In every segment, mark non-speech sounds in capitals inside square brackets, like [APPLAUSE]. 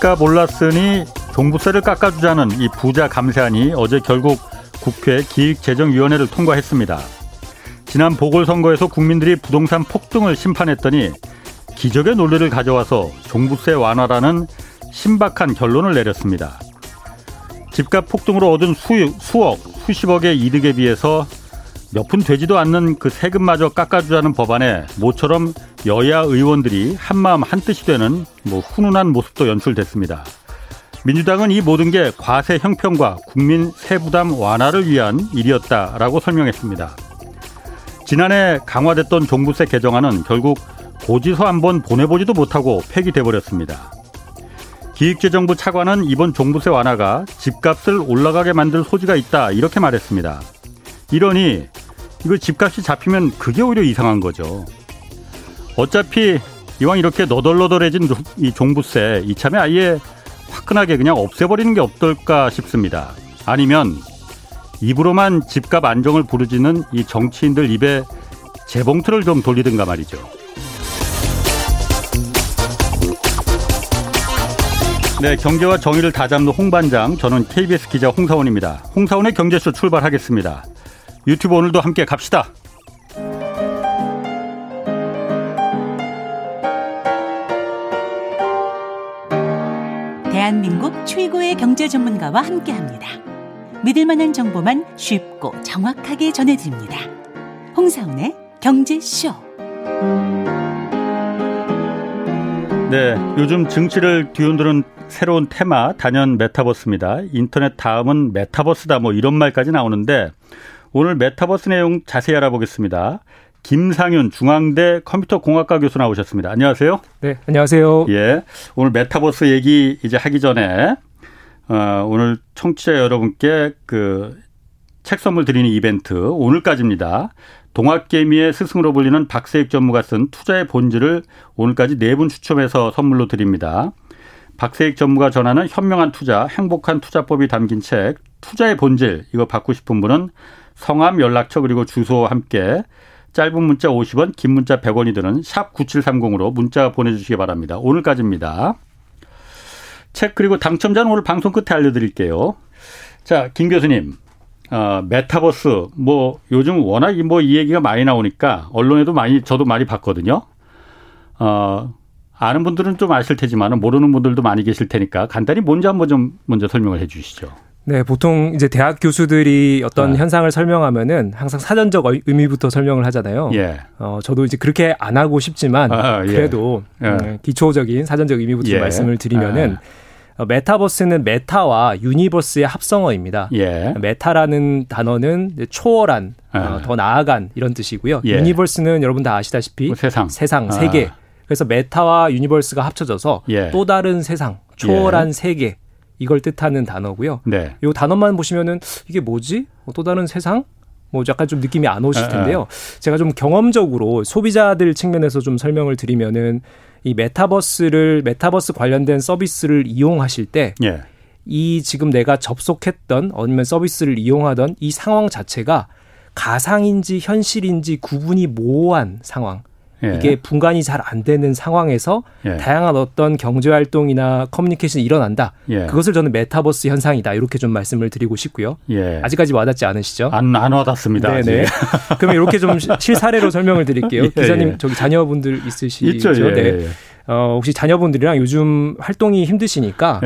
집값 올랐으니 종부세를 깎아주자는 이 부자 감세안이 어제 결국 국회 기획재정위원회를 통과했습니다. 지난 보궐선거에서 국민들이 부동산 폭등을 심판했더니 기적의 논리를 가져와서 종부세 완화라는 신박한 결론을 내렸습니다. 집값 폭등으로 얻은 수, 수억, 수십억의 이득에 비해서 몇 푼 되지도 않는 그 세금마저 깎아주자는 법안에 모처럼 여야 의원들이 한마음 한뜻이 되는 뭐 훈훈한 모습도 연출됐습니다. 민주당은 이 모든 게 과세 형평과 국민 세부담 완화를 위한 일이었다라고 설명했습니다. 지난해 강화됐던 종부세 개정안은 결국 고지서 한 번 보내보지도 못하고 폐기돼버렸습니다. 기획재정부 차관은 이번 종부세 완화가 집값을 올라가게 만들 소지가 있다 이렇게 말했습니다. 이러니 이거 집값이 잡히면 그게 오히려 이상한 거죠. 어차피 이왕 이렇게 너덜너덜해진 이 종부세 이참에 아예 화끈하게 그냥 없애버리는 게 어떨까 싶습니다. 아니면 입으로만 집값 안정을 부르지는 이 정치인들 입에 재봉틀을 좀 돌리든가 말이죠. 네, 경제와 정의를 다잡는 홍반장, 저는 KBS 기자 홍사원입니다. 홍사원의 경제쇼 출발하겠습니다. 유튜브 오늘도 함께 갑시다. 대한민국 최고의 경제 전문가와 함께 합니다. 믿을 만한 정보만 쉽고 정확하게 전해드립니다. 홍사운의 경제쇼. 네, 요즘 증시를 뒤흔드는 새로운 테마 단연 메타버스입니다. 인터넷 다음은 메타버스다 뭐 이런 말까지 나오는데 오늘 메타버스 내용 자세히 알아보겠습니다. 김상윤 중앙대 컴퓨터공학과 교수 나오셨습니다. 안녕하세요. 네, 안녕하세요. 예. 오늘 메타버스 얘기 이제 하기 전에 어, 오늘 청취자 여러분께 그 책 선물 드리는 이벤트 오늘까지입니다. 동학개미의 스승으로 불리는 박세익 전무가 쓴 투자의 본질을 오늘까지 네 분 추첨해서 선물로 드립니다. 박세익 전무가 전하는 현명한 투자, 행복한 투자법이 담긴 책 투자의 본질 이거 받고 싶은 분은 성함, 연락처 그리고 주소와 함께 짧은 문자 50원, 긴 문자 100원이 드는 샵 9730으로 문자 보내주시기 바랍니다. 오늘까지입니다. 책 그리고 당첨자는 오늘 방송 끝에 알려드릴게요. 자, 김 교수님. 어, 메타버스 뭐 요즘 워낙 뭐 이 얘기가 많이 나오니까 언론에도 많이 저도 많이 봤거든요. 어, 아는 분들은 좀 아실 테지만 모르는 분들도 많이 계실 테니까 간단히 뭔지 한번 좀 먼저 설명을 해 주시죠. 네, 보통 이제 대학 교수들이 어떤 네. 현상을 설명하면은 항상 사전적 의미부터 설명을 하잖아요. 예. 어, 저도 이제 그렇게 안 하고 싶지만 아, 예. 그래도 예. 음, 기초적인 사전적 의미부터 예. 말씀을 드리면은 아. 어, 메타버스는 메타와 유니버스의 합성어입니다. 예. 메타라는 단어는 초월한, 어, 아. 더 나아간 이런 뜻이고요. 예. 유니버스는 여러분 다 아시다시피 뭐 세상, 세상 아. 세계. 그래서 메타와 유니버스가 합쳐져서 예. 또 다른 세상, 초월한 예. 세계 이걸 뜻하는 단어고요. 네. 이 단어만 보시면은 이게 뭐지? 뭐 또 다른 세상? 뭐 약간 좀 느낌이 안 오실 텐데요. 제가 좀 경험적으로 소비자들 측면에서 좀 설명을 드리면은 이 메타버스를 메타버스 관련된 서비스를 이용하실 때 예. 이 지금 내가 접속했던 아니면 서비스를 이용하던 이 상황 자체가 가상인지 현실인지 구분이 모호한 상황. 예. 이게 분간이 잘 안 되는 상황에서 예. 다양한 어떤 경제 활동이나 커뮤니케이션이 일어난다. 예. 그것을 저는 메타버스 현상이다. 이렇게 좀 말씀을 드리고 싶고요. 예. 아직까지 와닿지 않으시죠? 안, 안 와닿습니다. 네네. [LAUGHS] 그러면 이렇게 좀 실사례로 설명을 드릴게요. [LAUGHS] 예, 기자님 예. 저기 자녀분들 있으시죠? 있죠. 네. 어, 혹시 자녀분들이랑 요즘 활동이 힘드시니까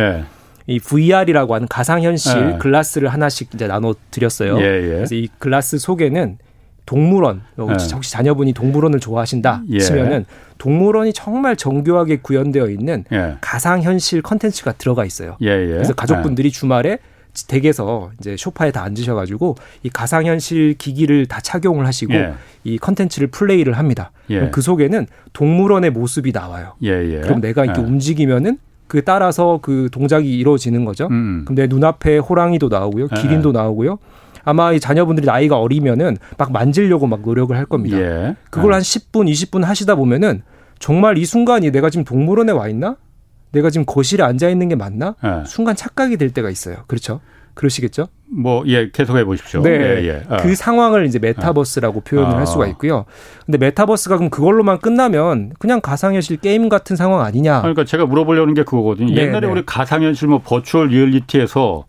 이 VR이라고 하는 가상현실 글라스를 하나씩 이제 나눠 드렸어요. 그래서 이 글라스 속에는 동물원 혹시, 네. 혹시 자녀분이 동물원을 좋아하신다 예. 치면은 동물원이 정말 정교하게 구현되어 있는 예. 가상 현실 컨텐츠가 들어가 있어요. 예, 예. 그래서 가족분들이 예. 주말에 댁에서 이제 소파에 다 앉으셔가지고 이 가상현실 기기를 다 착용을 하시고 예. 이 컨텐츠를 플레이를 합니다. 그럼 그 속에는 동물원의 모습이 나와요. 그럼 내가 이렇게 움직이면은 그 따라서 그 동작이 이루어지는 거죠. 음. 그럼 내 눈앞에 호랑이도 나오고요, 기린도 나오고요. 아마 이 자녀분들이 나이가 어리면은 막 만지려고 막 노력을 할 겁니다. 예. 그걸 네. 한 10분, 20분 하시다 보면은 정말 이 순간이 내가 지금 동물원에 와 있나? 내가 지금 거실에 앉아 있는 게 맞나? 네. 순간 착각이 될 때가 있어요. 그렇죠? 그러시겠죠? 뭐, 예, 계속해 보십시오. 네. 예, 예. 아. 그 상황을 이제 메타버스라고 아. 표현을 할 수가 있고요. 근데 메타버스가 그럼 그걸로만 끝나면 그냥 가상현실 게임 같은 상황 아니냐. 그러니까 제가 물어보려는 게 그거거든요. 네, 옛날에 네. 우리 가상현실 뭐 virtual reality에서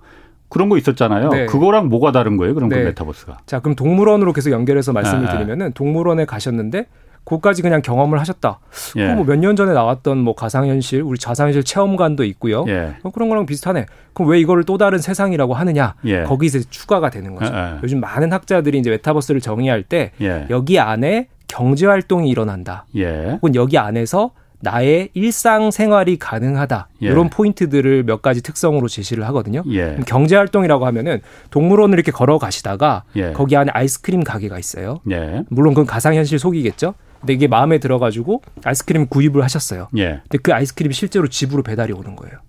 그런 거 있었잖아요. 네. 그거랑 뭐가 다른 거예요? 그럼 그 네. 그 메타버스가. 자, 그럼 동물원으로 계속 연결해서 말씀을 아, 아. 드리면은 동물원에 가셨는데 그까지 그냥 경험을 하셨다. 예. 뭐몇 년 전에 나왔던 뭐 가상현실, 우리 자상현실 체험관도 있고요. 예. 뭐 그런 거랑 비슷하네. 그럼 왜 이거를 또 다른 세상이라고 하느냐? 예. 거기서 추가가 되는 거죠. 예, 예. 요즘 많은 학자들이 이제 메타버스를 정의할 때 예. 여기 안에 경제 활동이 일어난다. 혹은 여기 안에서 나의 일상 생활이 가능하다. 예. 이런 포인트들을 몇 가지 특성으로 제시를 하거든요. 예. 경제 활동이라고 하면은 동물원을 이렇게 걸어가시다가 예. 거기 안에 아이스크림 가게가 있어요. 물론 그건 가상현실 속이겠죠. 근데 이게 마음에 들어가지고 아이스크림 구입을 하셨어요. 예. 근데 그 아이스크림이 실제로 집으로 배달이 오는 거예요.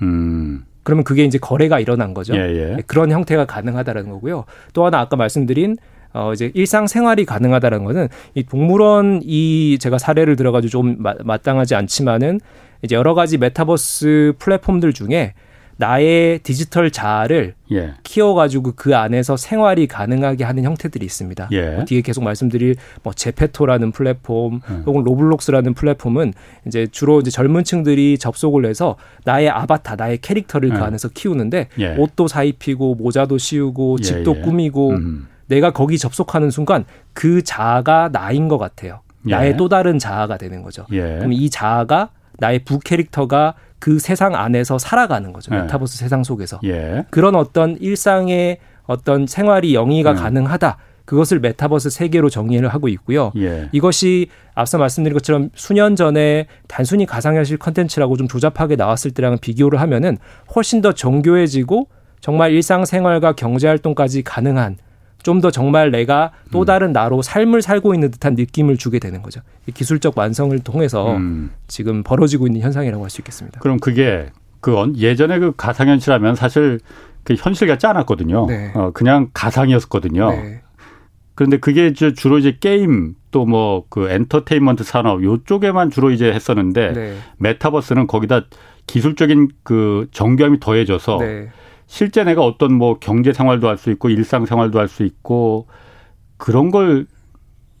음. 그러면 그게 이제 거래가 일어난 거죠. 예, 예. 네, 그런 형태가 가능하다라는 거고요. 또 하나 아까 말씀드린 어 이제 일상 생활이 가능하다는 거는 이 동물원 이 제가 사례를 들어가지고 좀 마땅하지 않지만은 이제 여러 가지 메타버스 플랫폼들 중에 나의 디지털 자아를 예. 키워가지고 그 안에서 생활이 가능하게 하는 형태들이 있습니다. 예. 뭐 뒤에 계속 말씀드릴 뭐 Zepeto라는 플랫폼 음. 혹은 Roblox라는 플랫폼은 이제 주로 이제 젊은층들이 접속을 해서 나의 아바타, 나의 캐릭터를 음. 그 안에서 키우는데 예. 옷도 사입히고 모자도 씌우고 예, 집도 예. 꾸미고 음. 내가 거기 접속하는 순간 그 자아가 나인 것 같아요. 나의 예. 또 다른 자아가 되는 거죠. 그럼 이 자아가 나의 부 캐릭터가 그 세상 안에서 살아가는 거죠. 네. 메타버스 세상 속에서. 예. 그런 어떤 일상의 어떤 생활이 영위가 네. 가능하다. 그것을 메타버스 세계로 정의를 하고 있고요. 예. 이것이 앞서 말씀드린 것처럼 수년 전에 단순히 가상현실 컨텐츠라고 좀 조잡하게 나왔을 때랑 비교를 하면은 훨씬 더 정교해지고 정말 일상생활과 경제활동까지 가능한 좀 더 정말 내가 또 음. 다른 나로 삶을 살고 있는 듯한 느낌을 주게 되는 거죠. 기술적 완성을 통해서 음. 지금 벌어지고 있는 현상이라고 할 수 있겠습니다. 그럼 그게 그 예전에 그 가상현실하면 사실 그 현실 같지 않았거든요. 네. 어, 그냥 가상이었거든요. 네. 그런데 그게 이제 주로 이제 게임 또 뭐 그 엔터테인먼트 산업 요쪽에만 주로 이제 했었는데 네. 메타버스는 거기다 기술적인 그 정교함이 더해져서 네. 실제 내가 어떤 뭐 경제 생활도 할 수 있고 일상 생활도 할 수 있고 그런 걸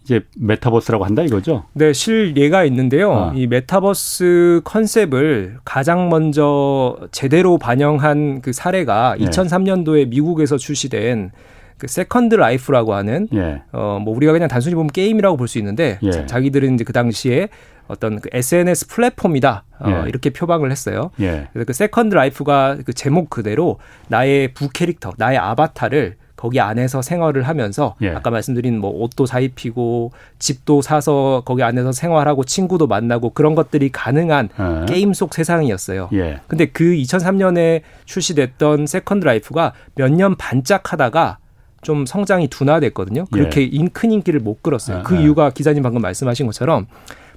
이제 메타버스라고 한다 이거죠? 네, 실례가 있는데요. 아. 이 메타버스 concept을 가장 먼저 제대로 반영한 그 사례가 네. 2003년도에 미국에서 출시된 그 Second Life라고 하는 예. 어 뭐 우리가 그냥 단순히 보면 게임이라고 볼 수 있는데 예. 자기들은 이제 그 당시에 어떤 그 SNS 플랫폼이다 어, 예. 이렇게 표방을 했어요. 예. 그래서 그 Second Life가 그 제목 그대로 나의 부 캐릭터, 나의 아바타를 거기 안에서 생활을 하면서 예. 아까 말씀드린 뭐 옷도 사 입히고 집도 사서 거기 안에서 생활하고 친구도 만나고 그런 것들이 가능한 예. 게임 속 세상이었어요. 예. 근데 그 2003년에 출시됐던 Second Life가 몇 년 반짝하다가 좀 성장이 둔화됐거든요. 그렇게 예. 큰 인기를 못 끌었어요. 그 예. 이유가 기자님 방금 말씀하신 것처럼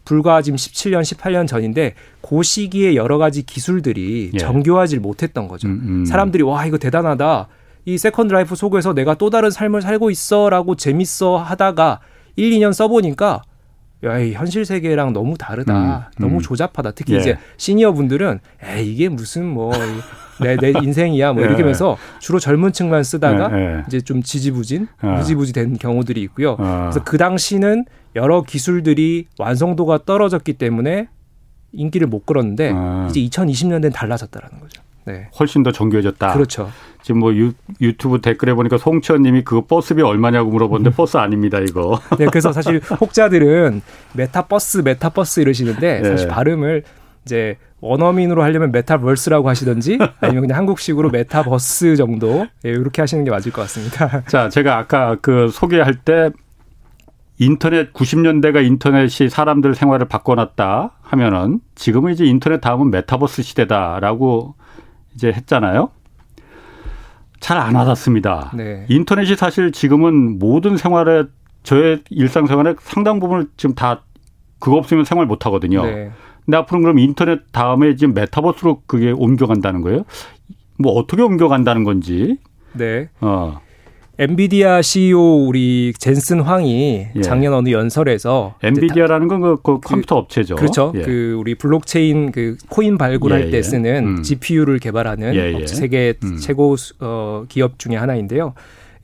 불과 지금 17년, 18년 전인데 그 시기에 여러 가지 기술들이 예. 정교하지 못했던 거죠. 음, 음. 사람들이 와 이거 대단하다. 이 Second Life 속에서 내가 또 다른 삶을 살고 있어라고 재밌어 하다가 1, 2년 써보니까 야, 이 현실 세계랑 너무 다르다. 음, 너무 음. 조잡하다. 특히 예. 이제 시니어 분들은 에 이게 무슨 뭐 내, 내 인생이야 뭐 이렇게 하면서 예. 주로 젊은 층만 쓰다가 예, 예. 이제 좀 지지부진, 흐지부지 된 경우들이 있고요. 아. 그래서 그 당시는 여러 기술들이 완성도가 떨어졌기 때문에 인기를 못 끌었는데 아. 이제 2020년대는 달라졌다라는 거죠. 네. 훨씬 더 정교해졌다. 그렇죠. 지금 뭐 유, 유튜브 댓글에 보니까 송치현 님이 그거 버스비 얼마냐고 물어보는데 음. 버스 아닙니다, 이거. 네, 그래서 사실 [LAUGHS] 혹자들은 메타버스, 메타버스 이러시는데 네. 사실 발음을 이제 원어민으로 하려면 metaverse라고 하시던지 [LAUGHS] 아니면 그냥 한국식으로 메타버스 정도 예, 이렇게 하시는 게 맞을 것 같습니다. [LAUGHS] 자, 제가 아까 그 소개할 때 인터넷 90년대가 인터넷이 사람들 생활을 바꿔놨다 하면은 지금은 이제 인터넷 다음은 메타버스 시대다라고 이제 했잖아요. 잘 안 와닿습니다. 네. 인터넷이 사실 지금은 모든 생활에 저의 일상생활에 상당 부분을 지금 다 그거 없으면 생활 못 하거든요. 네. 근데 앞으로 그럼 인터넷 다음에 지금 메타버스로 그게 옮겨간다는 거예요? 뭐 어떻게 옮겨간다는 건지. 네. 어. NVIDIA CEO 우리 젠슨 황이 예. 작년 어느 연설에서 NVIDIA라는 건 그, 그 컴퓨터 업체죠. 그렇죠. 예. 그 우리 블록체인 그 코인 발굴할 예, 때 예. 쓰는 음. GPU를 개발하는 예, 세계 음. 최고 어, 기업 중의 하나인데요.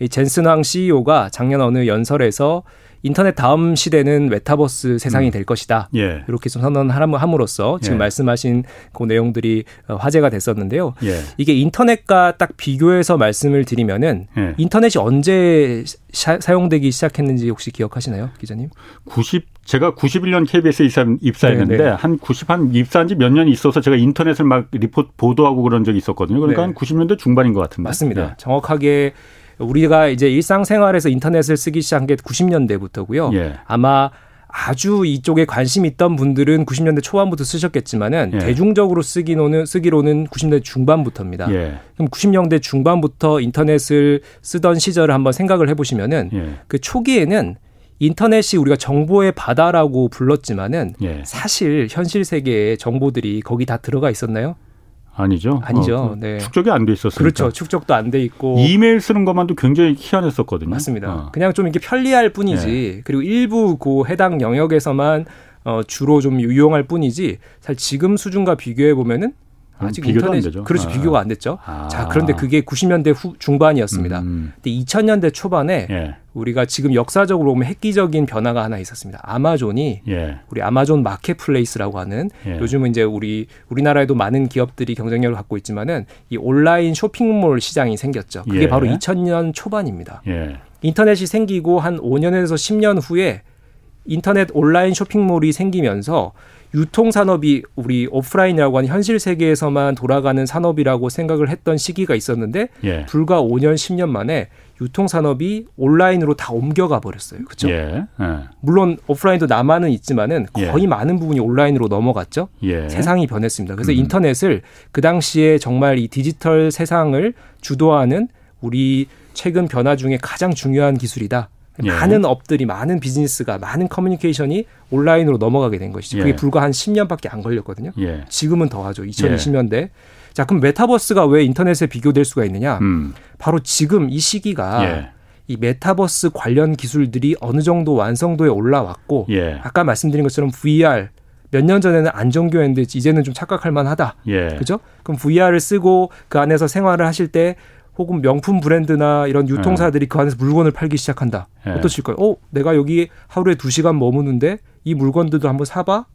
이 젠슨 황 CEO가 작년 어느 연설에서 인터넷 다음 시대는 메타버스 세상이 음. 될 것이다. 예. 이렇게 좀 선언을 함으로써 지금 예. 말씀하신 그 내용들이 어, 화제가 됐었는데요. 예. 이게 인터넷과 딱 비교해서 말씀을 드리면은 예. 인터넷이 언제 사용되기 시작했는지 혹시 기억하시나요, 기자님? 90 제가 91년 KBS에 입사, 입사했는데 네네. 한 90, 한 입사한 지 몇 년이 있어서 제가 인터넷을 막 리포트 보도하고 그런 적이 있었거든요. 그러니까 네. 한 90년대 중반인 것 같은데. 맞습니다. 네. 정확하게 우리가 이제 일상생활에서 인터넷을 쓰기 시작한 게 90년대부터고요. 예. 아마 아주 이쪽에 관심 있던 분들은 90년대 초반부터 쓰셨겠지만은 예. 대중적으로 쓰기로는 쓰기로는 90년대 중반부터입니다. 예. 그럼 90년대 중반부터 인터넷을 쓰던 시절을 한번 생각을 해보시면은 예. 그 초기에는 인터넷이 우리가 정보의 바다라고 불렀지만은 예. 사실 현실 세계의 정보들이 거기 다 들어가 있었나요? 아니죠. 아니죠. 어, 그 네. 축적이 안 돼 있었어요. 그렇죠. 축적도 안 돼 있고 이메일 쓰는 것만도 굉장히 희한했었거든요. 맞습니다. 어. 그냥 좀 이렇게 편리할 뿐이지. 네. 그리고 일부 그 해당 영역에서만 어, 주로 좀 유용할 뿐이지. 사실 지금 수준과 비교해 보면은 아직 인터넷 안 되죠. 그렇죠. 아. 비교가 안 됐죠. 아. 자, 그런데 그게 90년대 후 중반이었습니다. 음. 근데 2000년대 초반에 예. 우리가 지금 역사적으로 보면 획기적인 변화가 하나 있었습니다. 아마존이 예. 우리 아마존 마켓플레이스라고 하는 예. 요즘은 이제 우리 우리나라에도 많은 기업들이 경쟁력을 갖고 있지만은 이 온라인 쇼핑몰 시장이 생겼죠. 그게 예. 바로 2000년 초반입니다. 예. 인터넷이 생기고 한 5년에서 10년 후에 인터넷 온라인 쇼핑몰이 생기면서 유통 산업이 우리 오프라인이라고 하는 현실 세계에서만 돌아가는 산업이라고 생각을 했던 시기가 있었는데 예. 불과 5년 10년 만에 유통 산업이 온라인으로 다 옮겨가 버렸어요. 그렇죠? 예. 예. 물론 오프라인도 남아는 있지만은 예. 거의 많은 부분이 온라인으로 넘어갔죠. 예. 세상이 변했습니다. 그래서 음. 인터넷을 그 당시에 정말 이 디지털 세상을 주도하는 우리 최근 변화 중에 가장 중요한 기술이다. 예. 많은 업들이 많은 비즈니스가 많은 커뮤니케이션이 온라인으로 넘어가게 된 것이죠. 그게 예. 불과 한 10년밖에 안 걸렸거든요. 예. 지금은 더 하죠. 2020년대. 자, 그럼 메타버스가 왜 인터넷에 비교될 수가 있느냐? 음. 바로 지금 이 시기가 예. 이 메타버스 관련 기술들이 어느 정도 완성도에 올라왔고 예. 아까 말씀드린 것처럼 VR 몇 년 전에는 안 정교였는데 이제는 좀 착각할 만하다. 예. 그죠? 그럼 VR을 쓰고 그 안에서 생활을 하실 때 혹은 명품 브랜드나 이런 유통사들이 네. 그 안에서 물건을 팔기 시작한다. 네. 어떠실까요? 어, 내가 여기 하루에 두 시간 머무는데 이 물건들도 한번 사봐?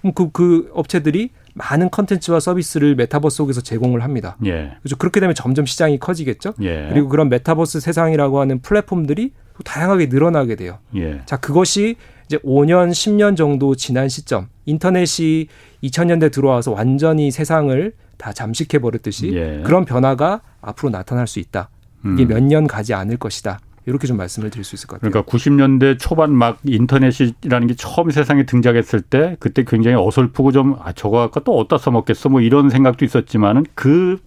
그럼 그, 그 업체들이 많은 컨텐츠와 서비스를 메타버스 속에서 제공을 합니다. 예. 그렇죠. 그렇게 되면 점점 시장이 커지겠죠. 예. 그리고 그런 메타버스 세상이라고 하는 플랫폼들이 또 다양하게 늘어나게 돼요. 예. 자, 그것이 이제 5년, 10년 정도 지난 시점, 인터넷이 2000년대 들어와서 완전히 세상을 다 잠식해 버렸듯이 예. 그런 변화가 앞으로 나타날 수 있다. 이게 음. 몇년 가지 않을 것이다. 이렇게 좀 말씀을 드릴 수 있을 것 같아요. 그러니까 90년대 초반 막 인터넷이라는 게 처음 세상에 등장했을 때 그때 굉장히 어설프고 좀 아, 저거 아까 또 어디다 써먹겠어 뭐 이런 생각도 있었지만은 그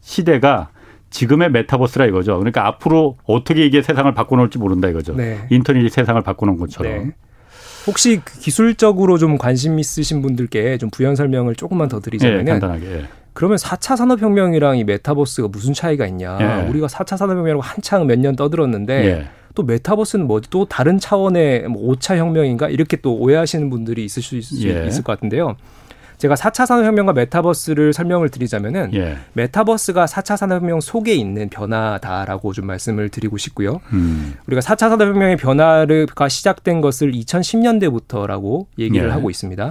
시대가 지금의 메타버스라 이거죠. 그러니까 앞으로 어떻게 이게 세상을 바꿔놓을지 모른다 이거죠. 네. 인터넷이 세상을 바꿔놓은 것처럼. 네. 혹시 그 기술적으로 좀 관심 있으신 분들께 좀 부연 설명을 조금만 더 드리자면은 네, 간단하게. 예. 그러면 4차 산업혁명이랑 이 메타버스가 무슨 차이가 있냐. 예. 우리가 4차 산업혁명이라고 한창 몇 년 떠들었는데 예. 또 메타버스는 뭐지? 또 다른 차원의 뭐 5차 혁명인가? 이렇게 또 오해하시는 분들이 있을 수 있, 예. 있을 것 같은데요. 제가 4차 산업혁명과 메타버스를 설명을 드리자면은 예. 메타버스가 4차 산업혁명 속에 있는 변화다라고 좀 말씀을 드리고 싶고요. 음. 우리가 4차 산업혁명의 변화가 시작된 것을 2010년대부터라고 얘기를 예. 하고 있습니다.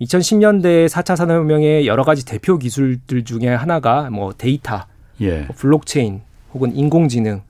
예. 2010년대 4차 산업혁명의 여러 가지 대표 기술들 중에 하나가 뭐 데이터, 예. 뭐 블록체인 혹은 인공지능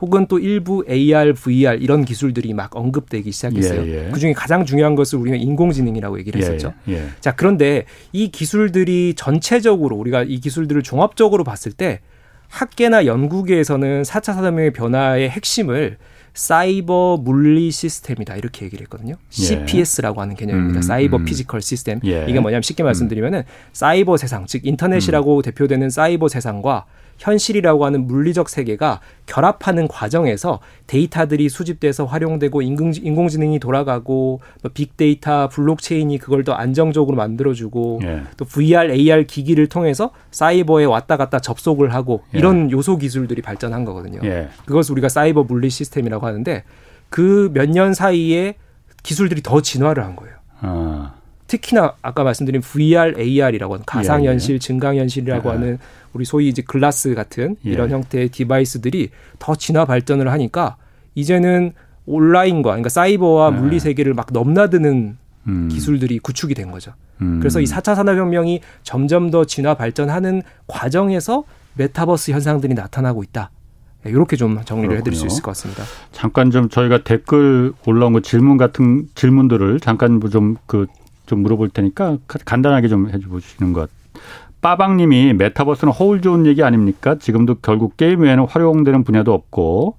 혹은 또 일부 AR, VR 이런 기술들이 막 언급되기 시작했어요. 예, 예. 그중에 가장 중요한 것을 우리는 인공지능이라고 얘기를 예, 했었죠. 예, 자, 그런데 이 기술들이 전체적으로 우리가 이 기술들을 종합적으로 봤을 때 학계나 연구계에서는 4차 산업혁명의 변화의 핵심을 사이버 물리 시스템이다 이렇게 얘기를 했거든요. 예. CPS라고 하는 개념입니다. 음, 사이버 음. 피지컬 시스템. 예. 이게 뭐냐면 쉽게 말씀드리면은 사이버 세상, 즉 인터넷이라고 음. 대표되는 사이버 세상과 현실이라고 하는 물리적 세계가 결합하는 과정에서 데이터들이 수집돼서 활용되고 인공, 인공지능이 돌아가고 뭐 빅데이터, 블록체인이 그걸 더 안정적으로 만들어주고 예. 또 VR, AR 기기를 통해서 사이버에 왔다 갔다 접속을 하고 예. 이런 요소 기술들이 발전한 거거든요. 예. 그것을 우리가 사이버 물리 시스템이라고 하는데 그 몇 년 사이에 기술들이 더 진화를 한 거예요. 아. 특히나 아까 말씀드린 VR, AR이라고 하는 가상현실, 예, 예. 증강현실이라고 예. 하는 우리 소위 이제 글라스 같은 예. 이런 형태의 디바이스들이 더 진화 발전을 하니까 이제는 온라인과 그러니까 사이버와 예. 물리 세계를 막 넘나드는 음. 기술들이 구축이 된 거죠. 음. 그래서 이 4차 산업혁명이 점점 더 진화 발전하는 과정에서 메타버스 현상들이 나타나고 있다. 이렇게 좀 정리를 그렇군요. 해드릴 수 있을 것 같습니다. 잠깐 좀 저희가 댓글 올라온 거 질문 같은 질문들을 잠깐 좀 그 좀 물어볼 테니까 간단하게 좀 해주시는 것. 빠방님이 메타버스는 허울 좋은 얘기 아닙니까? 지금도 결국 게임 외에는 활용되는 분야도 없고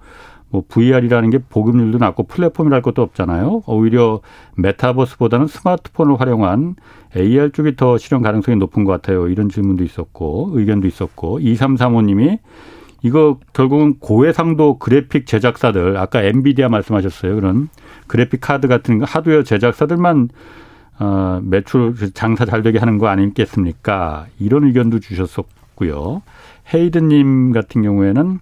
뭐 VR이라는 게 보급률도 낮고 플랫폼이랄 것도 없잖아요. 오히려 메타버스보다는 스마트폰을 활용한 AR 쪽이 더 실현 가능성이 높은 것 같아요. 이런 질문도 있었고 의견도 있었고 2335님이 이거 결국은 고해상도 그래픽 제작사들 아까 엔비디아 말씀하셨어요. 그런 그래픽 카드 같은 하드웨어 제작사들만 어, 매출 장사 잘 되게 하는 거 아니겠습니까? 이런 의견도 주셨었고요. 헤이드님 같은 경우에는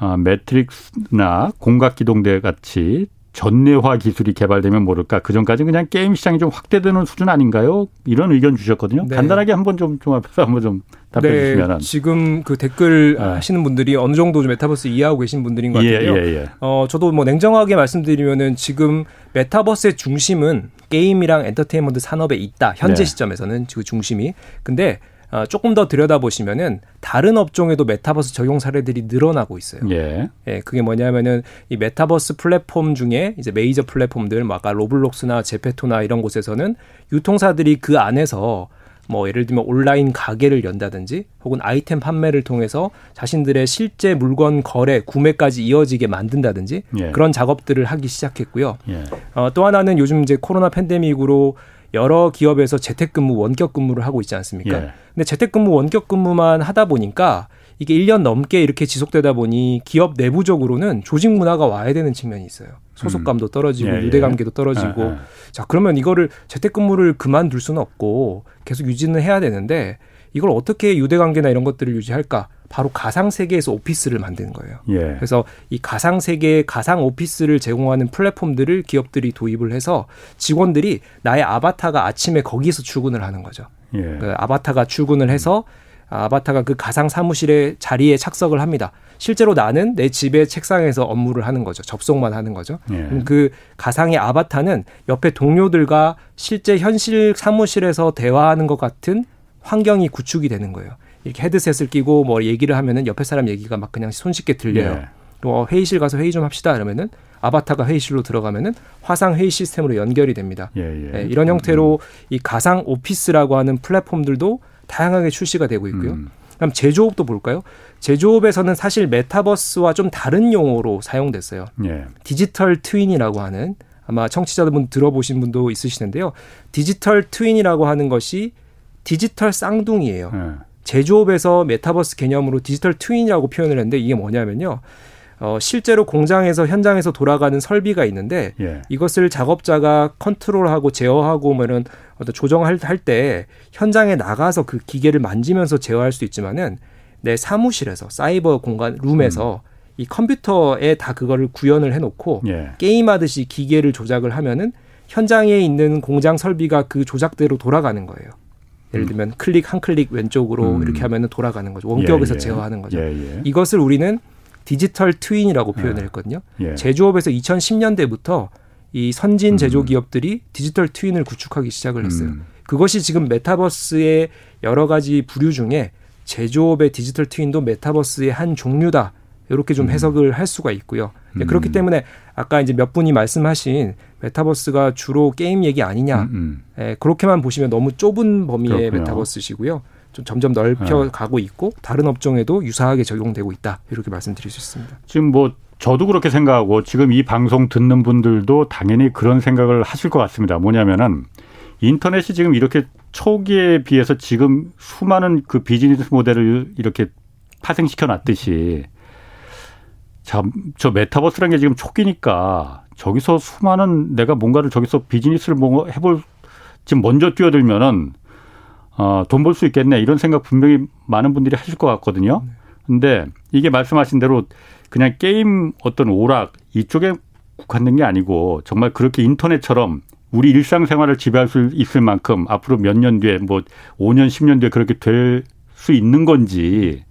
어, 매트릭스나 공각기동대 같이 전내화 기술이 개발되면 모를까 그 전까지는 그냥 게임 시장이 좀 확대되는 수준 아닌가요? 이런 의견 주셨거든요. 네. 간단하게 한번 좀 종합해서 한번 좀 답해 네, 주시면 지금 그 댓글 네. 하시는 분들이 어느 정도 좀 메타버스 이해하고 계신 분들인 것 같아요. 예, 예, 예. 어 저도 뭐 냉정하게 말씀드리면은 지금 메타버스의 중심은 게임이랑 엔터테인먼트 산업에 있다. 현재 네. 시점에서는 그 중심이. 근데 어, 조금 더 들여다보시면은 다른 업종에도 메타버스 적용 사례들이 늘어나고 있어요. 예. 예, 그게 뭐냐면은 이 메타버스 플랫폼 중에 이제 메이저 플랫폼들, 뭐 아까 로블록스나 제페토나 이런 곳에서는 유통사들이 그 안에서 뭐 예를 들면 온라인 가게를 연다든지 혹은 아이템 판매를 통해서 자신들의 실제 물건 거래, 구매까지 이어지게 만든다든지 예. 그런 작업들을 하기 시작했고요. 예. 어, 또 하나는 요즘 이제 코로나 팬데믹으로 여러 기업에서 재택근무 원격 근무를 하고 있지 않습니까? 예. 근데 재택근무 원격 근무만 하다 보니까 이게 1년 넘게 이렇게 지속되다 보니 기업 내부적으로는 조직 문화가 와야 되는 측면이 있어요. 소속감도 음. 떨어지고 예, 예. 유대관계도 떨어지고 예, 예. 자 그러면 이거를 재택근무를 그만둘 수는 없고 계속 유지는 해야 되는데 이걸 어떻게 유대관계나 이런 것들을 유지할까? 바로 가상 세계에서 오피스를 만드는 거예요. 예. 그래서 이 가상 세계 가상 오피스를 제공하는 플랫폼들을 기업들이 도입을 해서 직원들이 나의 아바타가 아침에 거기서 출근을 하는 거죠. 예. 그 아바타가 출근을 해서 아바타가 그 가상 사무실의 자리에 착석을 합니다. 실제로 나는 내 집의 책상에서 업무를 하는 거죠. 접속만 하는 거죠. 예. 그 가상의 아바타는 옆에 동료들과 실제 현실 사무실에서 대화하는 것 같은 환경이 구축이 되는 거예요. 이렇게 헤드셋을 끼고 뭐 얘기를 하면은 옆에 사람 얘기가 막 그냥 손쉽게 들려요. 예. 또 회의실 가서 회의 좀 합시다 이러면은 아바타가 회의실로 들어가면은 화상 회의 시스템으로 연결이 됩니다. 예, 예. 예, 이런 형태로 음. 이 가상 오피스라고 하는 플랫폼들도 다양하게 출시가 되고 있고요. 음. 그럼 제조업도 볼까요? 제조업에서는 사실 메타버스와 좀 다른 용어로 사용됐어요. 예. 디지털 트윈이라고 하는 아마 청취자분 들어보신 분도 있으시는데요. 디지털 트윈이라고 하는 것이 디지털 쌍둥이에요. 예. 제조업에서 메타버스 개념으로 디지털 트윈이라고 표현을 했는데 이게 뭐냐면요. 어, 실제로 공장에서 현장에서 돌아가는 설비가 있는데 예. 이것을 작업자가 컨트롤하고 제어하고 뭐 이런 어떤 조정할 때 현장에 나가서 그 기계를 만지면서 제어할 수 있지만은 내 사무실에서 사이버 공간 룸에서 음. 이 컴퓨터에 다 그거를 구현을 해놓고 예. 게임하듯이 기계를 조작을 하면은 현장에 있는 공장 설비가 그 조작대로 돌아가는 거예요. 예를 음. 들면 음. 클릭 한 클릭 왼쪽으로 음. 이렇게 하면은 돌아가는 거죠. 원격에서 예, 예. 제어하는 거죠. 예, 예. 이것을 우리는 디지털 트윈이라고 표현을 아, 했거든요. 예. 제조업에서 2010년대부터 이 선진 음. 제조 기업들이 디지털 트윈을 구축하기 시작을 했어요. 음. 그것이 지금 메타버스의 여러 가지 부류 중에 제조업의 디지털 트윈도 메타버스의 한 종류다. 이렇게 좀 음. 해석을 할 수가 있고요. 음. 그렇기 때문에 아까 이제 몇 분이 말씀하신 메타버스가 주로 게임 얘기 아니냐. 음, 음. 예, 그렇게만 보시면 너무 좁은 범위의 그렇군요. 메타버스시고요. 좀 점점 넓혀 네. 가고 있고 다른 업종에도 유사하게 적용되고 있다. 이렇게 말씀드릴 수 있습니다. 지금 뭐 저도 그렇게 생각하고 지금 이 방송 듣는 분들도 당연히 그런 생각을 하실 것 같습니다. 뭐냐면은 인터넷이 지금 이렇게 초기에 비해서 지금 수많은 그 비즈니스 모델을 이렇게 파생시켜 놨듯이 참, 저 메타버스라는 게 지금 초기니까 저기서 수많은 내가 뭔가를 저기서 비즈니스를 뭐 해볼 지금 먼저 뛰어들면은 어, 돈 벌 수 있겠네 이런 생각 분명히 많은 분들이 하실 것 같거든요. 근데 이게 말씀하신 대로 그냥 게임 어떤 오락 이쪽에 국한된 게 아니고 정말 그렇게 인터넷처럼 우리 일상생활을 지배할 수 있을 만큼 앞으로 몇 년 뒤에 뭐 5년, 10년 뒤에 그렇게 될 수 있는 건지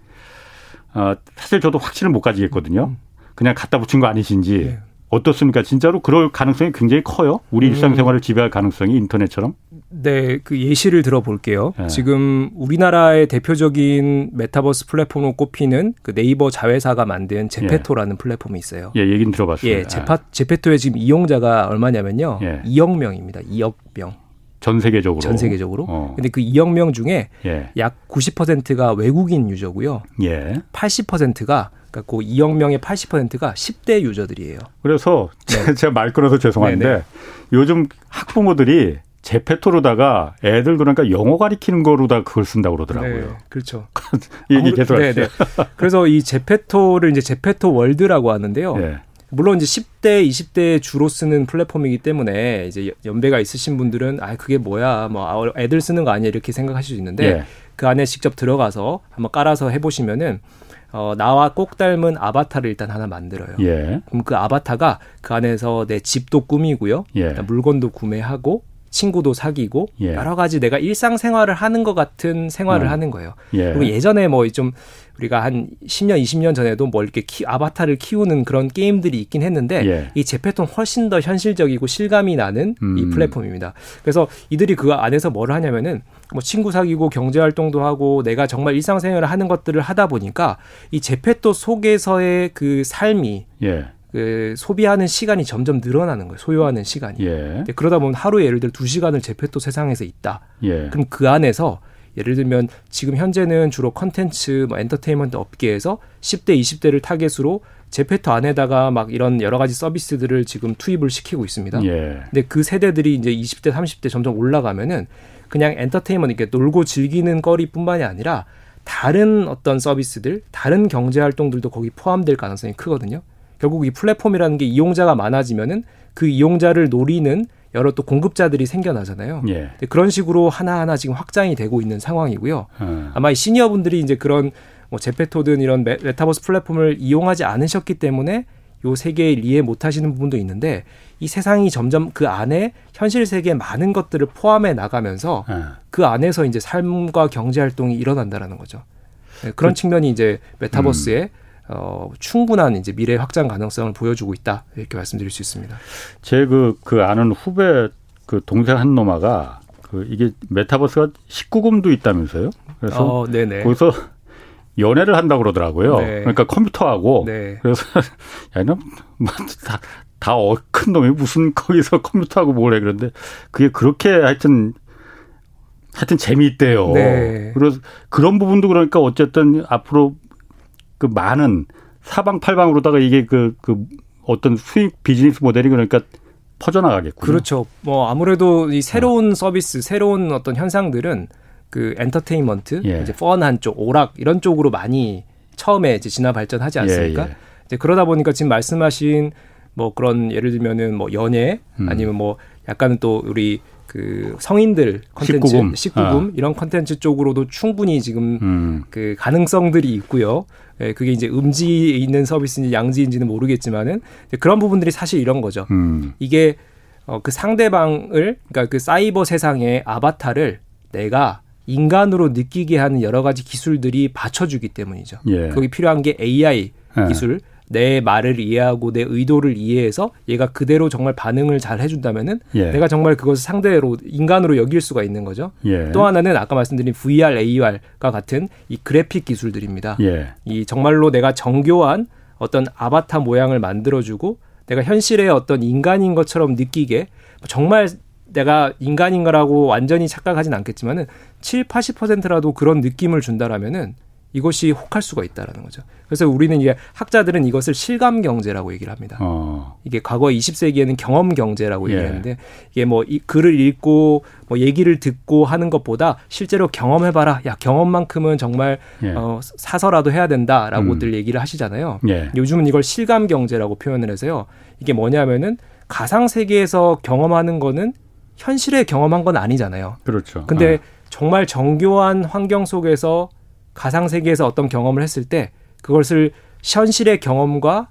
어, 사실 저도 확신을 못 가지겠거든요. 그냥 갖다 붙인 거 아니신지 네. 어떻습니까? 진짜로 그럴 가능성이 굉장히 커요. 우리 음. 일상생활을 지배할 가능성이 인터넷처럼. 네, 그 예시를 들어볼게요. 네. 지금 우리나라의 대표적인 메타버스 플랫폼으로 꼽히는 그 네이버 자회사가 만든 제페토라는 예. 플랫폼이 있어요. 예, 얘기는 들어봤어요. 예, 제파, 제페토의 지금 이용자가 얼마냐면요. 예. 2억 명입니다. 2억 명. 전 세계적으로. 전 세계적으로. 어. 근데 그 2억 명 중에 예. 약 90%가 외국인 유저고요. 예. 80%가 그러니까 그 2억 명의 80%가 10대 유저들이에요. 그래서 네. [LAUGHS] 제가 말 끊어서 죄송한데 네네. 네. 요즘 학부모들이 제페토로다가 애들 그러니까 영어 가리키는 거로다 그걸 쓴다고 그러더라고요. 네, 그렇죠. [LAUGHS] 얘기 계속 네, 네. 그래서 이 제페토를 이제 제페토 월드라고 하는데요. 네. 물론 이제 10대, 20대 주로 쓰는 플랫폼이기 때문에 이제 연배가 있으신 분들은 아 그게 뭐야 뭐 아, 애들 쓰는 거 아니야 이렇게 생각하실 수 있는데 예. 그 안에 직접 들어가서 한번 깔아서 해보시면은 어, 나와 꼭 닮은 아바타를 일단 하나 만들어요. 예. 그럼 그 아바타가 그 안에서 내 집도 꾸미고요. 예. 물건도 구매하고 친구도 사귀고 예. 여러 가지 내가 일상생활을 하는 것 같은 생활을 어. 하는 거예요. 예. 그리고 예전에 뭐 좀 우리가 한 10년, 20년 전에도 뭐 이렇게 키, 아바타를 키우는 그런 게임들이 있긴 했는데 예. 이 제페톤 훨씬 더 현실적이고 실감이 나는 음. 이 플랫폼입니다. 그래서 이들이 그 안에서 뭘 하냐면은 뭐 친구 사귀고 경제 활동도 하고 내가 정말 일상생활을 하는 것들을 하다 보니까 이 제페토 속에서의 그 삶이 예. 그 소비하는 시간이 점점 늘어나는 거예요. 소요하는 시간이. 예. 그러다 보면 하루에 예를 들어 두 시간을 제페토 세상에서 있다. 예. 그럼 그 안에서 예를 들면 지금 현재는 주로 컨텐츠, 뭐 엔터테인먼트 업계에서 10대, 20대를 타겟으로 제페토 안에다가 막 이런 여러 가지 서비스들을 지금 투입을 시키고 있습니다. 예. 근데 그 세대들이 이제 20대, 30대 점점 올라가면은 그냥 엔터테인먼트 이렇게 놀고 즐기는 거리뿐만이 아니라 다른 어떤 서비스들, 다른 경제 활동들도 거기 포함될 가능성이 크거든요. 결국 이 플랫폼이라는 게 이용자가 많아지면은 그 이용자를 노리는 여러 또 공급자들이 생겨나잖아요. 예. 그런 식으로 하나하나 지금 확장이 되고 있는 상황이고요. 음. 아마 이 시니어분들이 이제 그런 뭐 제페토든 이런 메, 메타버스 플랫폼을 이용하지 않으셨기 때문에 요 세계를 이해 못 하시는 부분도 있는데 이 세상이 점점 그 안에 현실 세계에 많은 것들을 포함해 나가면서 음. 그 안에서 이제 삶과 경제 활동이 일어난다라는 거죠. 네, 그런 그, 측면이 이제 메타버스의 음. 어, 충분한 이제 미래 확장 가능성을 보여주고 있다 이렇게 말씀드릴 수 있습니다. 제 그그 그 아는 후배 그 동생 한 놈아가 그 이게 메타버스가 19금도 있다면서요? 그래서 어, 거기서 연애를 한다고 그러더라고요. 네. 그러니까 컴퓨터하고 네. 그래서 [LAUGHS] 야는 다다 큰 놈이 무슨 거기서 컴퓨터하고 뭘 해 그런데 그게 그렇게 하여튼 하여튼 재미있대요. 네. 그래서 그런 부분도 그러니까 어쨌든 앞으로 그 많은 사방팔방으로다가 이게 그, 그 어떤 수익 비즈니스 모델이 그러니까 퍼져나가겠군요. 그렇죠. 뭐 아무래도 이 새로운 어. 서비스, 새로운 어떤 현상들은 그 엔터테인먼트, 예. 이제 펀한 쪽, 오락 이런 쪽으로 많이 처음에 이제 진화 발전하지 않습니까? 예, 예. 이제 그러다 보니까 지금 말씀하신 뭐 그런 예를 들면은 뭐 연예 음. 아니면 뭐 약간은 또 우리 그 성인들 컨텐츠, 19금, 19금 아. 이런 컨텐츠 쪽으로도 충분히 지금 음. 그 가능성들이 있고요. 예, 그게 이제 음지에 있는 서비스인지 양지인지는 모르겠지만은 그런 부분들이 사실 이런 거죠. 음. 이게 어, 그 상대방을 그러니까 그 사이버 세상의 아바타를 내가 인간으로 느끼게 하는 여러 가지 기술들이 받쳐주기 때문이죠. 예. 거기 필요한 게 AI 예. 기술, 내 말을 이해하고 내 의도를 이해해서 얘가 그대로 정말 반응을 잘 해준다면은 예. 내가 정말 그것을 상대로 인간으로 여길 수가 있는 거죠. 예. 또 하나는 아까 말씀드린 VR, AR과 같은 이 그래픽 기술들입니다. 예. 이 정말로 내가 정교한 어떤 아바타 모양을 만들어주고 내가 현실의 어떤 인간인 것처럼 느끼게 정말 내가 인간인 거라고 완전히 착각하진 않겠지만은 7, 80%라도 그런 느낌을 준다라면은 이것이 혹할 수가 있다라는 거죠. 그래서 우리는 이제 학자들은 이것을 실감 경제라고 얘기를 합니다. 어. 이게 과거 20세기에는 경험 경제라고 예. 얘기했는데 이게 뭐 이, 글을 읽고 뭐 얘기를 듣고 하는 것보다 실제로 경험해 봐라. 야 경험만큼은 정말 예. 어, 사서라도 해야 된다라고들 음. 얘기를 하시잖아요. 예. 요즘은 이걸 실감 경제라고 표현을 해서요. 이게 뭐냐면은 가상 세계에서 경험하는 거는 현실에 경험한 건 아니잖아요. 그렇죠. 근데 어. 정말 정교한 환경 속에서 가상 세계에서 어떤 경험을 했을 때 그것을 현실의 경험과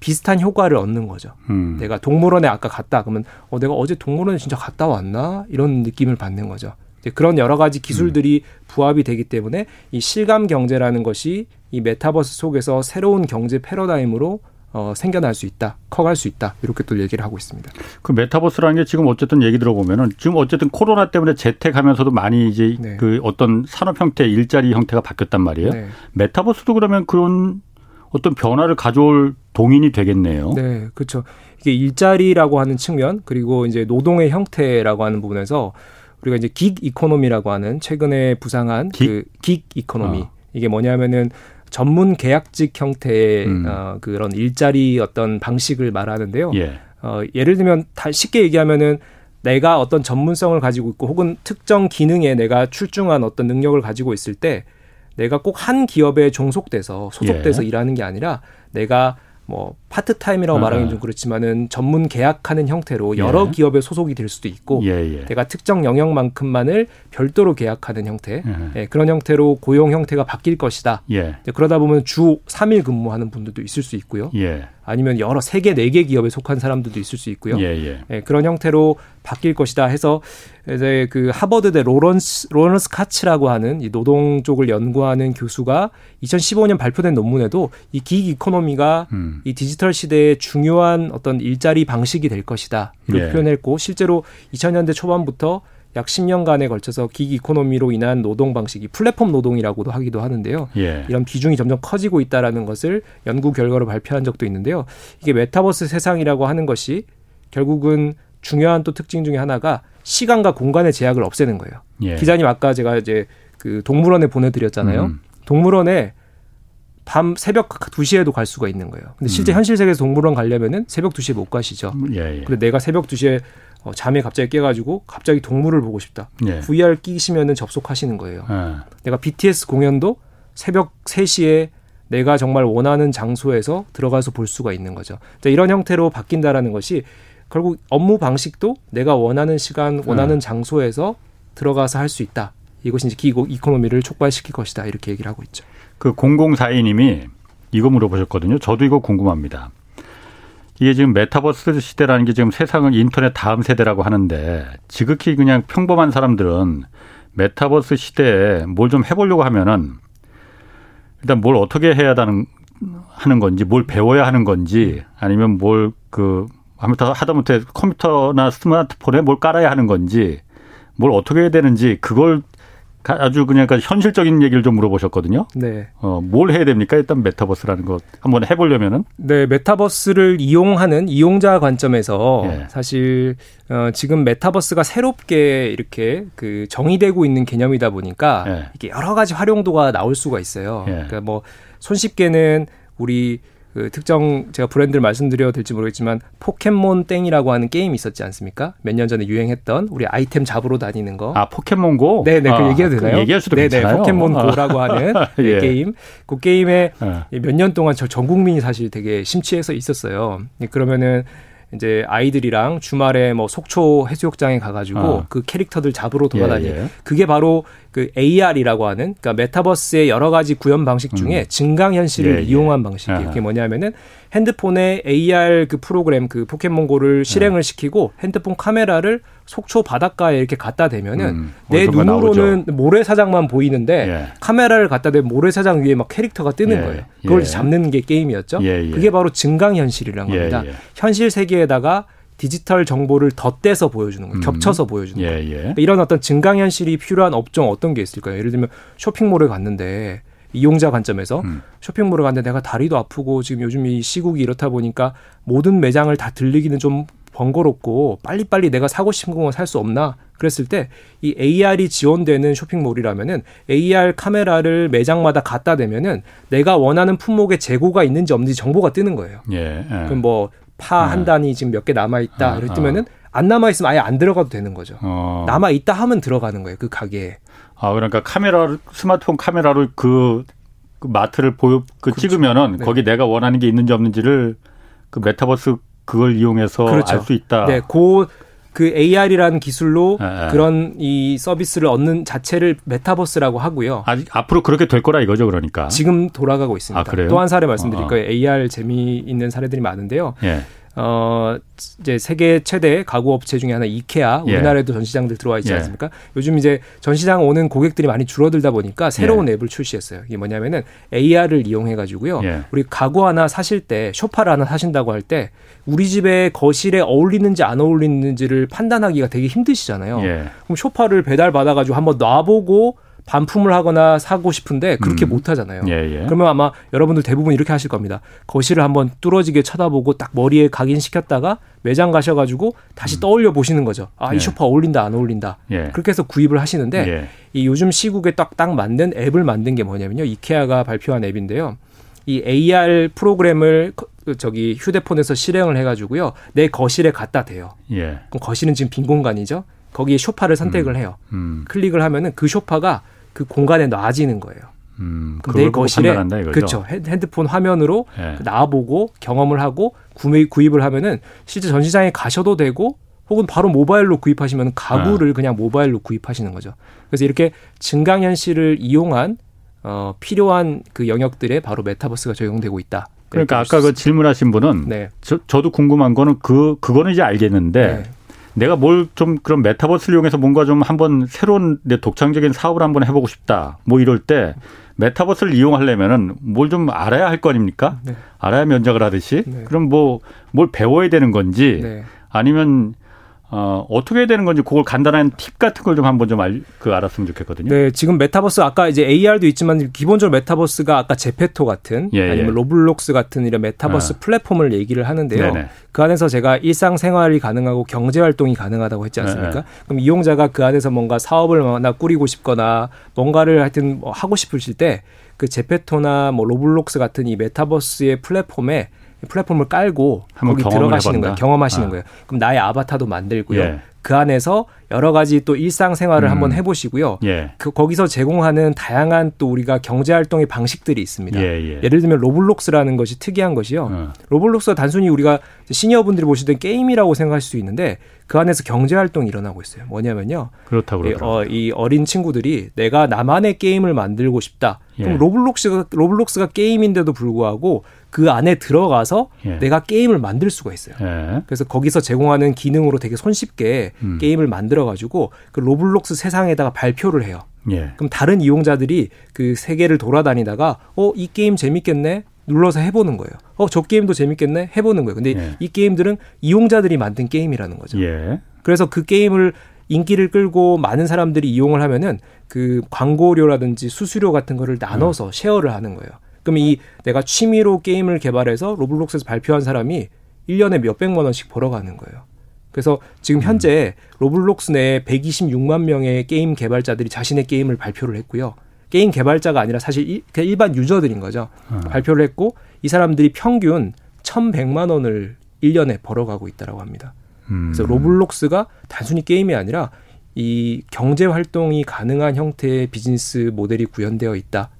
비슷한 효과를 얻는 거죠. 음. 내가 동물원에 아까 갔다 그러면 어 내가 어제 동물원에 진짜 갔다 왔나 이런 느낌을 받는 거죠. 그런 여러 가지 기술들이 음. 부합이 되기 때문에 이 실감 경제라는 것이 이 메타버스 속에서 새로운 경제 패러다임으로 어, 생겨날 수 있다, 커갈 수 있다 이렇게 또 얘기를 하고 있습니다. 그 메타버스라는 게 지금 어쨌든 얘기 들어보면은 지금 어쨌든 코로나 때문에 재택하면서도 많이 이제 네. 그 어떤 산업 형태, 일자리 형태가 바뀌었단 말이에요. 네. 메타버스도 그러면 그런 어떤 변화를 가져올 동인이 되겠네요. 네, 그렇죠. 이게 일자리라고 하는 측면 그리고 이제 노동의 형태라고 하는 부분에서 우리가 이제 gig economy라고 하는 최근에 부상한 gig? 그 gig economy 어. 이게 뭐냐면은 전문 계약직 형태의 음. 어, 그런 일자리 어떤 방식을 말하는데요. 예. 어, 예를 들면 다 쉽게 얘기하면은 내가 어떤 전문성을 가지고 있고 혹은 특정 기능에 내가 출중한 어떤 능력을 가지고 있을 때 내가 꼭 한 기업에 종속돼서 소속돼서 예. 일하는 게 아니라 내가 뭐 파트타임이라고 아. 말하기는 좀 그렇지만은 전문 계약하는 형태로 여러 예. 기업에 소속이 될 수도 있고 예예. 예. 내가 특정 영역만큼만을 별도로 계약하는 형태 예. 예, 그런 형태로 고용 형태가 바뀔 것이다. 예. 그러다 보면 주 3일 근무하는 분들도 있을 수 있고요. 예. 아니면 여러 세 개, 네 개 기업에 속한 사람들도 있을 수 있고요. 예, 예. 그런 형태로 바뀔 것이다 해서 이제 그 하버드대 로런스 로런스 카츠라고 하는 이 노동 쪽을 연구하는 교수가 2015년 발표된 논문에도 이 gig economy가 음. 이 디지털 시대의 중요한 어떤 일자리 방식이 될 것이다. 이렇게 예. 표현했고 실제로 2000년대 초반부터 약 10년간에 걸쳐서 gig economy로 인한 노동 방식이 플랫폼 노동이라고도 하기도 하는데요. 예. 이런 비중이 점점 커지고 있다라는 것을 연구 결과로 발표한 적도 있는데요. 이게 메타버스 세상이라고 하는 것이 결국은 중요한 또 특징 중에 하나가 시간과 공간의 제약을 없애는 거예요. 예. 기자님 아까 제가 이제 그 동물원에 보내드렸잖아요. 음. 동물원에 밤 새벽 2시에도 갈 수가 있는 거예요. 근데 실제 음. 현실 세계에서 동물원 가려면은 새벽 2시에 못 가시죠. 음, 예, 예. 근데 내가 새벽 2시에 어, 잠에 갑자기 깨가지고 갑자기 동물을 보고 싶다. 예. VR 끼시면은 접속하시는 거예요. 예. 내가 BTS 공연도 새벽 3시에 내가 정말 원하는 장소에서 들어가서 볼 수가 있는 거죠. 자, 이런 형태로 바뀐다라는 것이 결국 업무 방식도 내가 원하는 시간, 원하는 예. 장소에서 들어가서 할 수 있다. 이것이 이제 gig economy를 촉발시킬 것이다. 이렇게 얘기를 하고 있죠. 그 0042님이 이거 물어보셨거든요. 저도 이거 궁금합니다. 이게 지금 메타버스 시대라는 게 지금 세상은 인터넷 다음 세대라고 하는데 지극히 그냥 평범한 사람들은 메타버스 시대에 뭘 좀 해보려고 하면은 일단 뭘 어떻게 해야 하는 하는 건지 뭘 배워야 하는 건지 아니면 뭘그 아무튼 하다못해 컴퓨터나 스마트폰에 뭘 깔아야 하는 건지 뭘 어떻게 해야 되는지 그걸 아주 그냥 현실적인 얘기를 좀 물어보셨거든요. 네. 어, 뭘 해야 됩니까? 일단 메타버스라는 것 한번 해보려면은. 네, 메타버스를 이용하는 이용자 관점에서 예. 사실 어, 지금 메타버스가 새롭게 이렇게 그 정의되고 있는 개념이다 보니까 예. 이게 여러 가지 활용도가 나올 수가 있어요. 예. 그러니까 뭐 손쉽게는 우리 그 특정 제가 브랜드를 말씀드려도 될지 모르겠지만 포켓몬 땡이라고 하는 게임이 있었지 않습니까? 몇 년 전에 유행했던 우리 아이템 잡으러 다니는 거. 아 포켓몬고? 네네 그 아, 얘기해도 되나요? 그 얘기할 수도 네네 괜찮아요. 포켓몬 고라고 하는 [LAUGHS] 예. 게임. 그 게임에 예. 몇년 동안 저 전 국민이 사실 되게 심취해서 있었어요. 그러면은 이제 아이들이랑 주말에 뭐 속초 해수욕장에 가가지고 어. 그 캐릭터들 잡으러 돌아다니. 예, 예. 그게 바로 그 AR이라고 하는 그러니까 메타버스의 여러 가지 구현 방식 중에 음. 증강 현실을 예, 예, 이용한 방식이에요. 그게 뭐냐면은 핸드폰에 AR 그 프로그램 그 포켓몬고를 네. 실행을 시키고 핸드폰 카메라를 속초 바닷가에 이렇게 갖다 대면은 음, 내 눈으로는 나오죠. 모래사장만 보이는데 예. 카메라를 갖다 대면 모래사장 위에 막 캐릭터가 뜨는 예. 거예요. 그걸 예. 잡는 게 게임이었죠. 예, 예. 그게 바로 증강 현실이라는 예, 겁니다. 현실 세계에다가 디지털 정보를 덧대서 보여주는 거예요. 음. 겹쳐서 보여주는 거예요. 그러니까 이런 어떤 증강 현실이 필요한 업종 어떤 게 있을까요? 예를 들면 쇼핑몰에 갔는데 이용자 관점에서 음. 쇼핑몰에 갔는데 내가 다리도 아프고 지금 요즘 이 시국이 이렇다 보니까 모든 매장을 다 들리기는 좀 번거롭고 빨리빨리 내가 사고 싶은 걸살수 없나? 그랬을 때 이 AR이 지원되는 쇼핑몰이라면은 AR 카메라를 매장마다 갖다 대면은 내가 원하는 품목의 재고가 있는지 없는지 정보가 뜨는 거예요. 예. 예. 그럼 뭐 파한 예. 단이 지금 몇 개 남아 있다. 아, 뜨면은 아. 안 남아 있으면 아예 안 들어가도 되는 거죠. 어. 남아 있다 하면 들어가는 거예요. 그 가게에. 아 그러니까 카메라 스마트폰 카메라로 그, 그 마트를 보여 그 그렇죠. 찍으면은 네. 거기 내가 원하는 게 있는지 없는지를 그 메타버스 그걸 이용해서 그렇죠. 알수 있다. 네, 그, 그 AR이라는 기술로 네. 그런 이 서비스를 얻는 자체를 메타버스라고 하고요. 아직 앞으로 그렇게 될 거라 이거죠, 그러니까. 지금 돌아가고 있습니다. 아, 또 한 사례 말씀드릴 어, 어. 거예요. AR 재미있는 사례들이 많은데요. 예. 어 이제 세계 최대 가구 업체 중에 하나 이케아 예. 우리나라에도 전시장들 들어와 있지 예. 않습니까? 요즘 이제 전시장 오는 고객들이 많이 줄어들다 보니까 새로운 예. 앱을 출시했어요. 이게 뭐냐면은 AR을 이용해 가지고요. 예. 우리 가구 하나 사실 때 쇼파를 하나 사신다고 할 때 우리 집에 거실에 어울리는지 안 어울리는지를 판단하기가 되게 힘드시잖아요. 예. 그럼 쇼파를 배달 받아 가지고 한번 놔보고 반품을 하거나 사고 싶은데 그렇게 음. 못 하잖아요. 예, 예. 그러면 아마 여러분들 대부분 이렇게 하실 겁니다. 거실을 한번 뚫어지게 쳐다보고 딱 머리에 각인시켰다가 매장 가셔가지고 다시 음. 떠올려 보시는 거죠. 아, 이 예. 소파 어울린다, 안 어울린다. 예. 그렇게 해서 구입을 하시는데 예. 이 요즘 시국에 딱, 딱 맞는 앱을 만든 게 뭐냐면요. 이케아가 발표한 앱인데요. 이 AR 프로그램을 그 저기 휴대폰에서 실행을 해가지고요. 내 거실에 갖다 대요. 예. 그럼 거실은 지금 빈 공간이죠. 거기에 쇼파를 선택을 음. 해요. 음. 클릭을 하면은 그 쇼파가 그 공간에 놔지는 거예요. 음, 내 거실에 그렇죠 핸드폰 화면으로 네. 나와보고 경험을 하고 구매 구입을 하면은 실제 전시장에 가셔도 되고 혹은 바로 모바일로 구입하시면 가구를 네. 그냥 모바일로 구입하시는 거죠. 그래서 이렇게 증강현실을 이용한 어, 필요한 그 영역들에 바로 메타버스가 적용되고 있다. 그러니까 아까 그 질문하신 분은 네. 저, 저도 궁금한 거는 그 그거는 이제 알겠는데 네. 내가 뭘 좀 그런 메타버스를 이용해서 뭔가 좀 한번 새로운 내 독창적인 사업을 한번 해보고 싶다. 뭐 이럴 때 메타버스를 이용하려면은 뭘 좀 알아야 할 거 아닙니까? 네. 알아야 면장을 하듯이. 네. 그럼 뭐 뭘 배워야 되는 건지 네. 아니면 어, 어떻게 해야 되는 건지 그걸 간단한 팁 같은 걸 좀 한번 좀 알, 그 알았으면 좋겠거든요. 네, 지금 메타버스 아까 이제 AR도 있지만 기본적으로 메타버스가 아까 제페토 같은 예, 예. 아니면 예. 로블록스 같은 이런 메타버스 아. 플랫폼을 얘기를 하는데요. 네네. 그 안에서 제가 일상생활이 가능하고 경제 활동이 가능하다고 했지 않습니까? 네네. 그럼 이용자가 그 안에서 뭔가 사업을 하나 꾸리고 싶거나 뭔가를 하여튼 뭐 하고 싶으실 때 그 제페토나 뭐 로블록스 같은 이 메타버스의 플랫폼에 플랫폼을 깔고 거기 들어가시는 거예요. 경험하시는 아. 거예요. 그럼 나의 아바타도 만들고요. 예. 그 안에서 여러 가지 또 일상생활을 음. 한번 해보시고요. 예. 그 거기서 제공하는 다양한 또 우리가 경제 활동의 방식들이 있습니다. 예, 예. 를 들면 로블록스라는 것이 특이한 것이요. 어. 로블록스가 단순히 우리가 시니어분들이 보시던 게임이라고 생각할 수 있는데 그 안에서 경제 활동이 일어나고 있어요. 뭐냐면요. 그렇다고 그 어, 이 어린 친구들이 내가 나만의 게임을 만들고 싶다. 그럼 예. 로블록스가 로블록스가 게임인데도 불구하고 그 안에 들어가서 예. 내가 게임을 만들 수가 있어요. 예. 그래서 거기서 제공하는 기능으로 되게 손쉽게 음. 게임을 만들어 가지고 그 로블록스 세상에다가 발표를 해요. 예. 그럼 다른 이용자들이 그 세계를 돌아다니다가 어 이 게임 재밌겠네 눌러서 해보는 거예요. 어 저 게임도 재밌겠네 해보는 거예요. 근데 예. 이 게임들은 이용자들이 만든 게임이라는 거죠. 예. 그래서 그 게임을 인기를 끌고 많은 사람들이 이용을 하면은 그 광고료라든지 수수료 같은 거를 나눠서 음. share를 하는 거예요. 그럼 이 내가 취미로 게임을 개발해서 로블록스에서 발표한 사람이 1년에 몇백만 원씩 벌어가는 거예요. 그래서 지금 현재 로블록스 내에 126만 명의 게임 개발자들이 자신의 게임을 발표를 했고요. 게임 개발자가 아니라 사실 일반 유저들인 거죠. 어. 발표를 했고 이 사람들이 평균 1,100만 원을 1년에 벌어가고 있다라고 합니다. 음. 그래서 로블록스가 단순히 게임이 아니라 이 경제 활동이 가능한 형태의 비즈니스 모델이 구현되어 있다.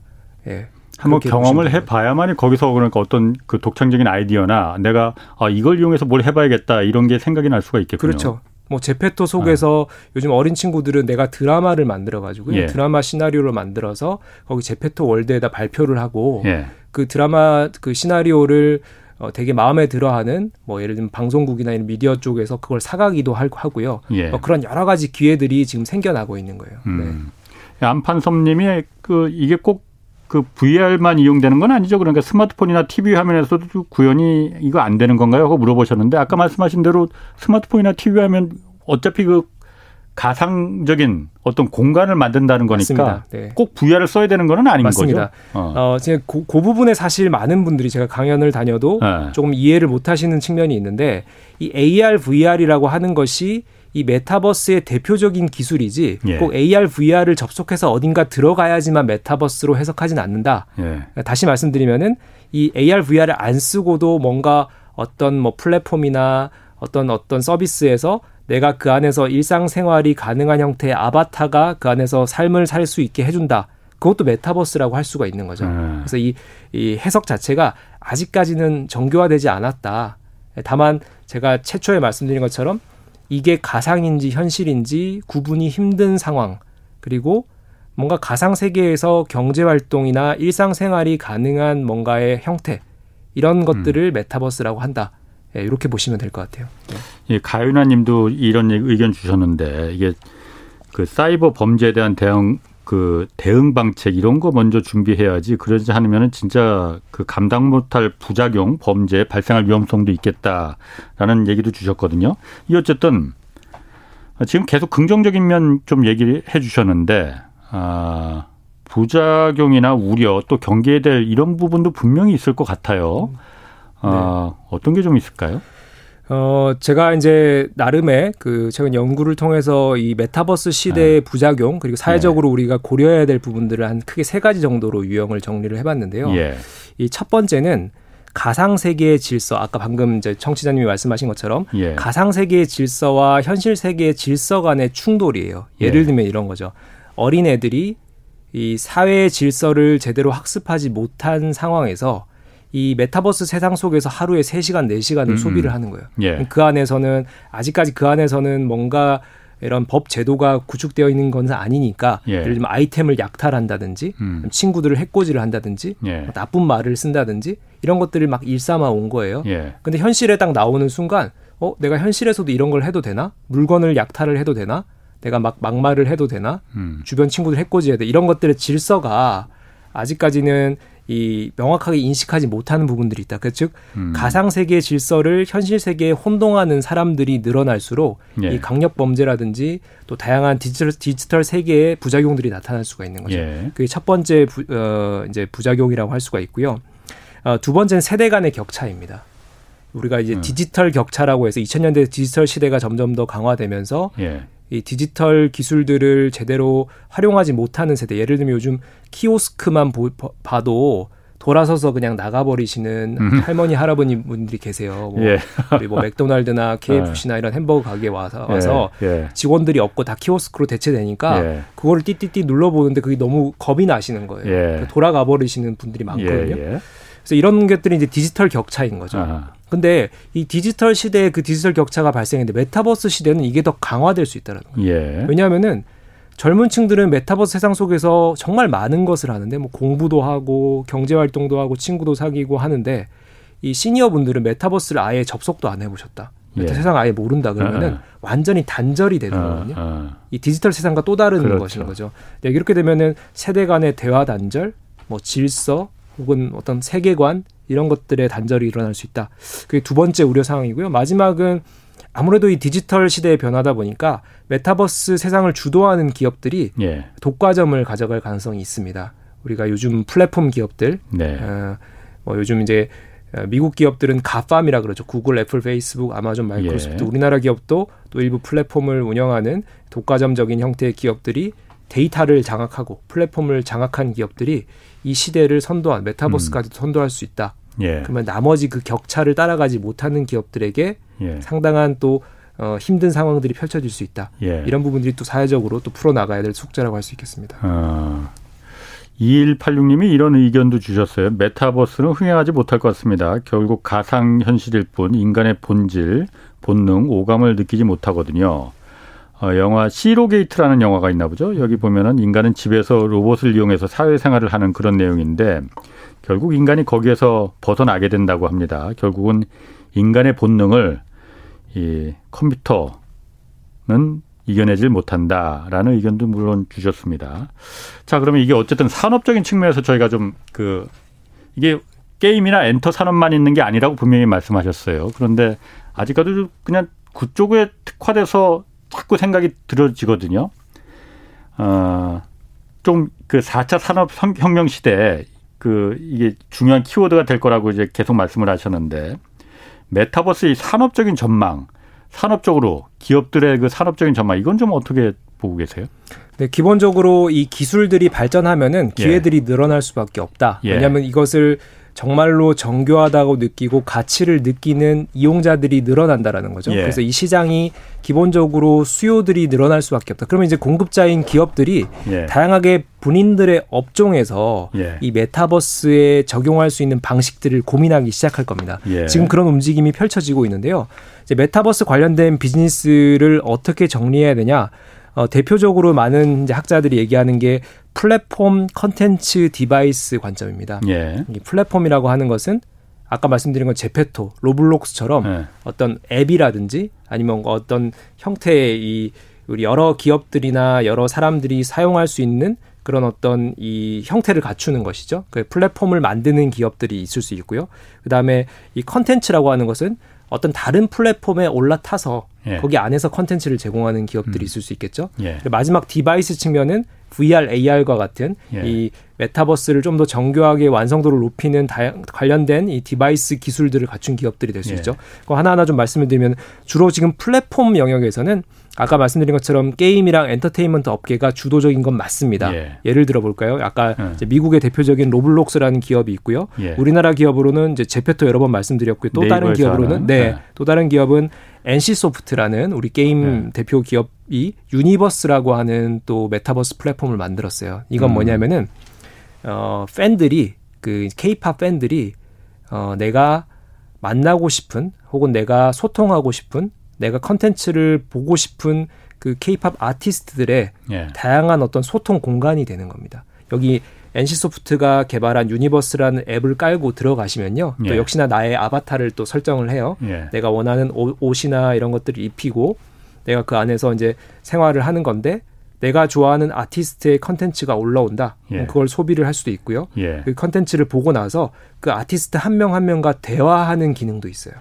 예. 한번 경험을 해 봐야만이 거기서 그러니까 어떤 그 독창적인 아이디어나 내가 아 이걸 이용해서 뭘 해봐야겠다 이런 게 생각이 날 수가 있겠군요. 그렇죠. 뭐 제페토 속에서 아. 요즘 어린 친구들은 내가 드라마를 만들어 가지고 예. 드라마 시나리오를 만들어서 거기 제페토 월드에다 발표를 하고 예. 그 드라마 그 시나리오를 어, 되게 마음에 들어하는 뭐 예를 들면 방송국이나 이런 미디어 쪽에서 그걸 사가기도 하고요. 예. 어, 그런 여러 가지 기회들이 지금 생겨나고 있는 거예요. 음. 네. 안판섭님이 그 이게 꼭 그 VR만 이용되는 건 아니죠. 그러니까 스마트폰이나 TV 화면에서도 구현이 이거 안 되는 건가요? 하고 물어보셨는데 아까 말씀하신 대로 스마트폰이나 TV 화면 어차피 그 가상적인 어떤 공간을 만든다는 거니까 네. 꼭 VR을 써야 되는 건 아닌 맞습니다. 거죠. 어, 어 그, 그 부분에 사실 많은 분들이 제가 강연을 다녀도 네. 조금 이해를 못 하시는 측면이 있는데 이 AR, VR이라고 하는 것이 이 메타버스의 대표적인 기술이지 예. 꼭 AR, VR을 접속해서 어딘가 들어가야지만 메타버스로 해석하진 않는다. 예. 다시 말씀드리면은 이 AR, VR을 안 쓰고도 뭔가 어떤 뭐 플랫폼이나 어떤 어떤 서비스에서 내가 그 안에서 일상생활이 가능한 형태의 아바타가 그 안에서 삶을 살 수 있게 해준다. 그것도 메타버스라고 할 수가 있는 거죠. 음. 그래서 이, 이 해석 자체가 아직까지는 정교화되지 않았다. 다만 제가 최초에 말씀드린 것처럼 이게 가상인지 현실인지 구분이 힘든 상황 그리고 뭔가 가상 세계에서 경제 활동이나 일상 생활이 가능한 뭔가의 형태 이런 것들을 음. 메타버스라고 한다. 예, 이렇게 보시면 될 것 같아요. 네. 예, 가윤아님도 이런 의견 주셨는데 이게 그 사이버 범죄에 대한 대응 그 대응 방책 이런 거 먼저 준비해야지 그러지 않으면은 진짜 그 감당 못할 부작용 범죄 발생할 위험성도 있겠다라는 얘기도 주셨거든요. 이 어쨌든 지금 계속 긍정적인 면 좀 얘기를 해 주셨는데 아 부작용이나 우려 또 경계에 될 이런 부분도 분명히 있을 것 같아요. 아, 네. 어떤 게 좀 있을까요? 어, 제가 이제 나름의 그 최근 연구를 통해서 이 메타버스 시대의 네. 부작용 그리고 사회적으로 네. 우리가 고려해야 될 부분들을 한 크게 세 가지 정도로 유형을 정리를 해봤는데요. 예. 이첫 번째는 가상 세계의 질서 아까 방금 이제 청취자님이 말씀하신 것처럼 예. 가상 세계의 질서와 현실 세계의 질서 간의 충돌이에요. 예를 예. 들면 이런 거죠. 어린 애들이 이 사회의 질서를 제대로 학습하지 못한 상황에서 이 메타버스 세상 속에서 하루에 3시간, 4시간을 음. 소비를 하는 거예요. 예. 그 안에서는 아직까지 그 안에서는 뭔가 이런 법 제도가 구축되어 있는 건 아니니까 예. 를 들면 아이템을 약탈한다든지 음. 친구들을 해코지를 한다든지 예. 뭐 나쁜 말을 쓴다든지 이런 것들을 막 일삼아 온 거예요. 예. 근데 현실에 딱 나오는 순간 어 내가 현실에서도 이런 걸 해도 되나? 물건을 약탈을 해도 되나? 내가 막 막말을 해도 되나? 음. 주변 친구들 해코지해야 돼. 이런 것들의 질서가 아직까지는 이 명확하게 인식하지 못하는 부분들이 있다. 그즉 음. 가상 세계의 질서를 현실 세계에 혼동하는 사람들이 늘어날수록 예. 이 강력 범죄라든지 또 다양한 디지털 디지털 세계의 부작용들이 나타날 수가 있는 거죠. 예. 그게 첫 번째 부, 어, 이제 부작용이라고 할 수가 있고요. 어, 두 번째는 세대 간의 격차입니다. 우리가 이제 음. 디지털 격차라고 해서 2000년대 디지털 시대가 점점 더 강화되면서 예. 이 디지털 기술들을 제대로 활용하지 못하는 세대. 예를 들면 요즘 키오스크만 보, 봐도 돌아서서 그냥 나가버리시는 음. 할머니 할아버님 분들이 계세요. 뭐, 예. 뭐 맥도날드나 [LAUGHS] KFC나 예. 이런 햄버거 가게 와서 와서 예. 예. 직원들이 없고 다 키오스크로 대체되니까 예. 그거를 띠띠띠 눌러보는데 그게 너무 겁이 나시는 거예요. 예. 돌아가 버리시는 분들이 많거든요. 그래서 이런 것들이 이제 디지털 격차인 거죠. 아하. 근데 이 디지털 시대에 그 디지털 격차가 발생했는데 메타버스 시대는 이게 더 강화될 수 있다는 거예요. 예. 왜냐하면은 젊은 층들은 메타버스 세상 속에서 정말 많은 것을 하는데 뭐 공부도 하고 경제 활동도 하고 친구도 사귀고 하는데 이 시니어 분들은 메타버스를 아예 접속도 안 해보셨다. 예. 세상 아예 모른다 그러면은 어, 완전히 단절이 되는 어, 거거든요. 어. 이 디지털 세상과 또 다른 그렇죠. 것인 거죠. 네, 이렇게 되면은 세대 간의 대화 단절, 뭐 질서 혹은 어떤 세계관 이런 것들의 단절이 일어날 수 있다. 그게 두 번째 우려 사항이고요. 마지막은 아무래도 이 디지털 시대의 변화다 보니까 메타버스 세상을 주도하는 기업들이 예. 독과점을 가져갈 가능성이 있습니다. 우리가 요즘 플랫폼 기업들, 네. 어, 뭐 요즘 이제 미국 기업들은 GAFAM이라 그러죠. 구글, 애플, 페이스북, 아마존, 마이크로소프트. 예. 우리나라 기업도 또 일부 플랫폼을 운영하는 독과점적인 형태의 기업들이 데이터를 장악하고 플랫폼을 장악한 기업들이 이 시대를 선도한 메타버스까지 음. 선도할 수 있다. 예. 그러면 나머지 그 격차를 따라가지 못하는 기업들에게 예. 상당한 또 어, 힘든 상황들이 펼쳐질 수 있다. 예. 이런 부분들이 또 사회적으로 또 풀어 나가야 될 숙제라고 할 수 있겠습니다. 아. 2186님이 이런 의견도 주셨어요. 메타버스는 흥행하지 못할 것 같습니다. 결국 가상현실일 뿐 인간의 본질, 본능, 오감을 느끼지 못하거든요. 어, 영화 써로게이트라는 영화가 있나 보죠. 여기 보면은 인간은 집에서 로봇을 이용해서 사회생활을 하는 그런 내용인데 결국 인간이 거기에서 벗어나게 된다고 합니다. 결국은 인간의 본능을 이 컴퓨터는 이겨내질 못한다라는 의견도 물론 주셨습니다. 자, 그러면 이게 어쨌든 산업적인 측면에서 저희가 좀 그 이게 게임이나 엔터 산업만 있는 게 아니라고 분명히 말씀하셨어요. 그런데 아직까지도 그냥 그쪽에 특화돼서 자꾸 생각이 들어지거든요. 어, 좀 그 4차 산업 혁명 시대에 그 이게 중요한 키워드가 될 거라고 이제 계속 말씀을 하셨는데 메타버스의 산업적인 전망, 산업적으로 기업들의 그 산업적인 전망 이건 좀 어떻게 보고 계세요? 네, 기본적으로 이 기술들이 발전하면은 기회들이 예. 늘어날 수밖에 없다. 예. 왜냐하면 이것을 정말로 정교하다고 느끼고 가치를 느끼는 이용자들이 늘어난다라는 거죠. 예. 그래서 이 시장이 기본적으로 수요들이 늘어날 수밖에 없다. 그러면 이제 공급자인 기업들이 예. 다양하게 본인들의 업종에서 예. 이 메타버스에 적용할 수 있는 방식들을 고민하기 시작할 겁니다. 예. 지금 그런 움직임이 펼쳐지고 있는데요. 이제 메타버스 관련된 비즈니스를 어떻게 정리해야 되냐? 어, 대표적으로 많은 이제 학자들이 얘기하는 게 플랫폼 컨텐츠 디바이스 관점입니다. 예. 이 플랫폼이라고 하는 것은 아까 말씀드린 건 제페토, 로블록스처럼 예. 어떤 앱이라든지 아니면 어떤 형태의 이 우리 여러 기업들이나 여러 사람들이 사용할 수 있는 그런 어떤 이 형태를 갖추는 것이죠. 그 플랫폼을 만드는 기업들이 있을 수 있고요. 그 다음에 이 컨텐츠라고 하는 것은 어떤 다른 플랫폼에 올라타서 예. 거기 안에서 컨텐츠를 제공하는 기업들이 음. 있을 수 있겠죠. 예. 마지막 디바이스 측면은 VR, AR과 같은 예. 이 메타버스를 좀 더 정교하게 완성도를 높이는 다양, 관련된 이 디바이스 기술들을 갖춘 기업들이 될수 예. 있죠. 그 하나하나 좀 말씀을 드리면 주로 지금 플랫폼 영역에서는 아까 말씀드린 것처럼 게임이랑 엔터테인먼트 업계가 주도적인 건 맞습니다. 예. 를 들어 볼까요? 아까 예. 미국의 대표적인 로블록스라는 기업이 있고요. 예. 우리나라 기업으로는 이제 제페토 여러 번 말씀드렸고요. 또 다른 기업으로는 네, 네, 또 다른 기업은 NC소프트라는 우리 게임 네. 대표 기업 이 유니버스라고 하는 또 메타버스 플랫폼을 만들었어요. 이건 음. 뭐냐면은 어 팬들이 그 케이팝 팬들이 어 내가 만나고 싶은 혹은 내가 소통하고 싶은 내가 컨텐츠를 보고 싶은 그 케이팝 아티스트들의 예. 다양한 어떤 소통 공간이 되는 겁니다. 여기 NC소프트가 개발한 유니버스라는 앱을 깔고 들어가시면요. 예. 또 역시나 나의 아바타를 또 설정을 해요. 예. 내가 원하는 옷 이나 이런 것들을 입히고 내가 그 안에서 이제 생활을 하는 건데 내가 좋아하는 아티스트의 컨텐츠가 올라온다. 예. 그걸 소비를 할 수도 있고요. 예. 그 컨텐츠를 보고 나서 그 아티스트 한 명한 한 명과 대화하는 기능도 있어요.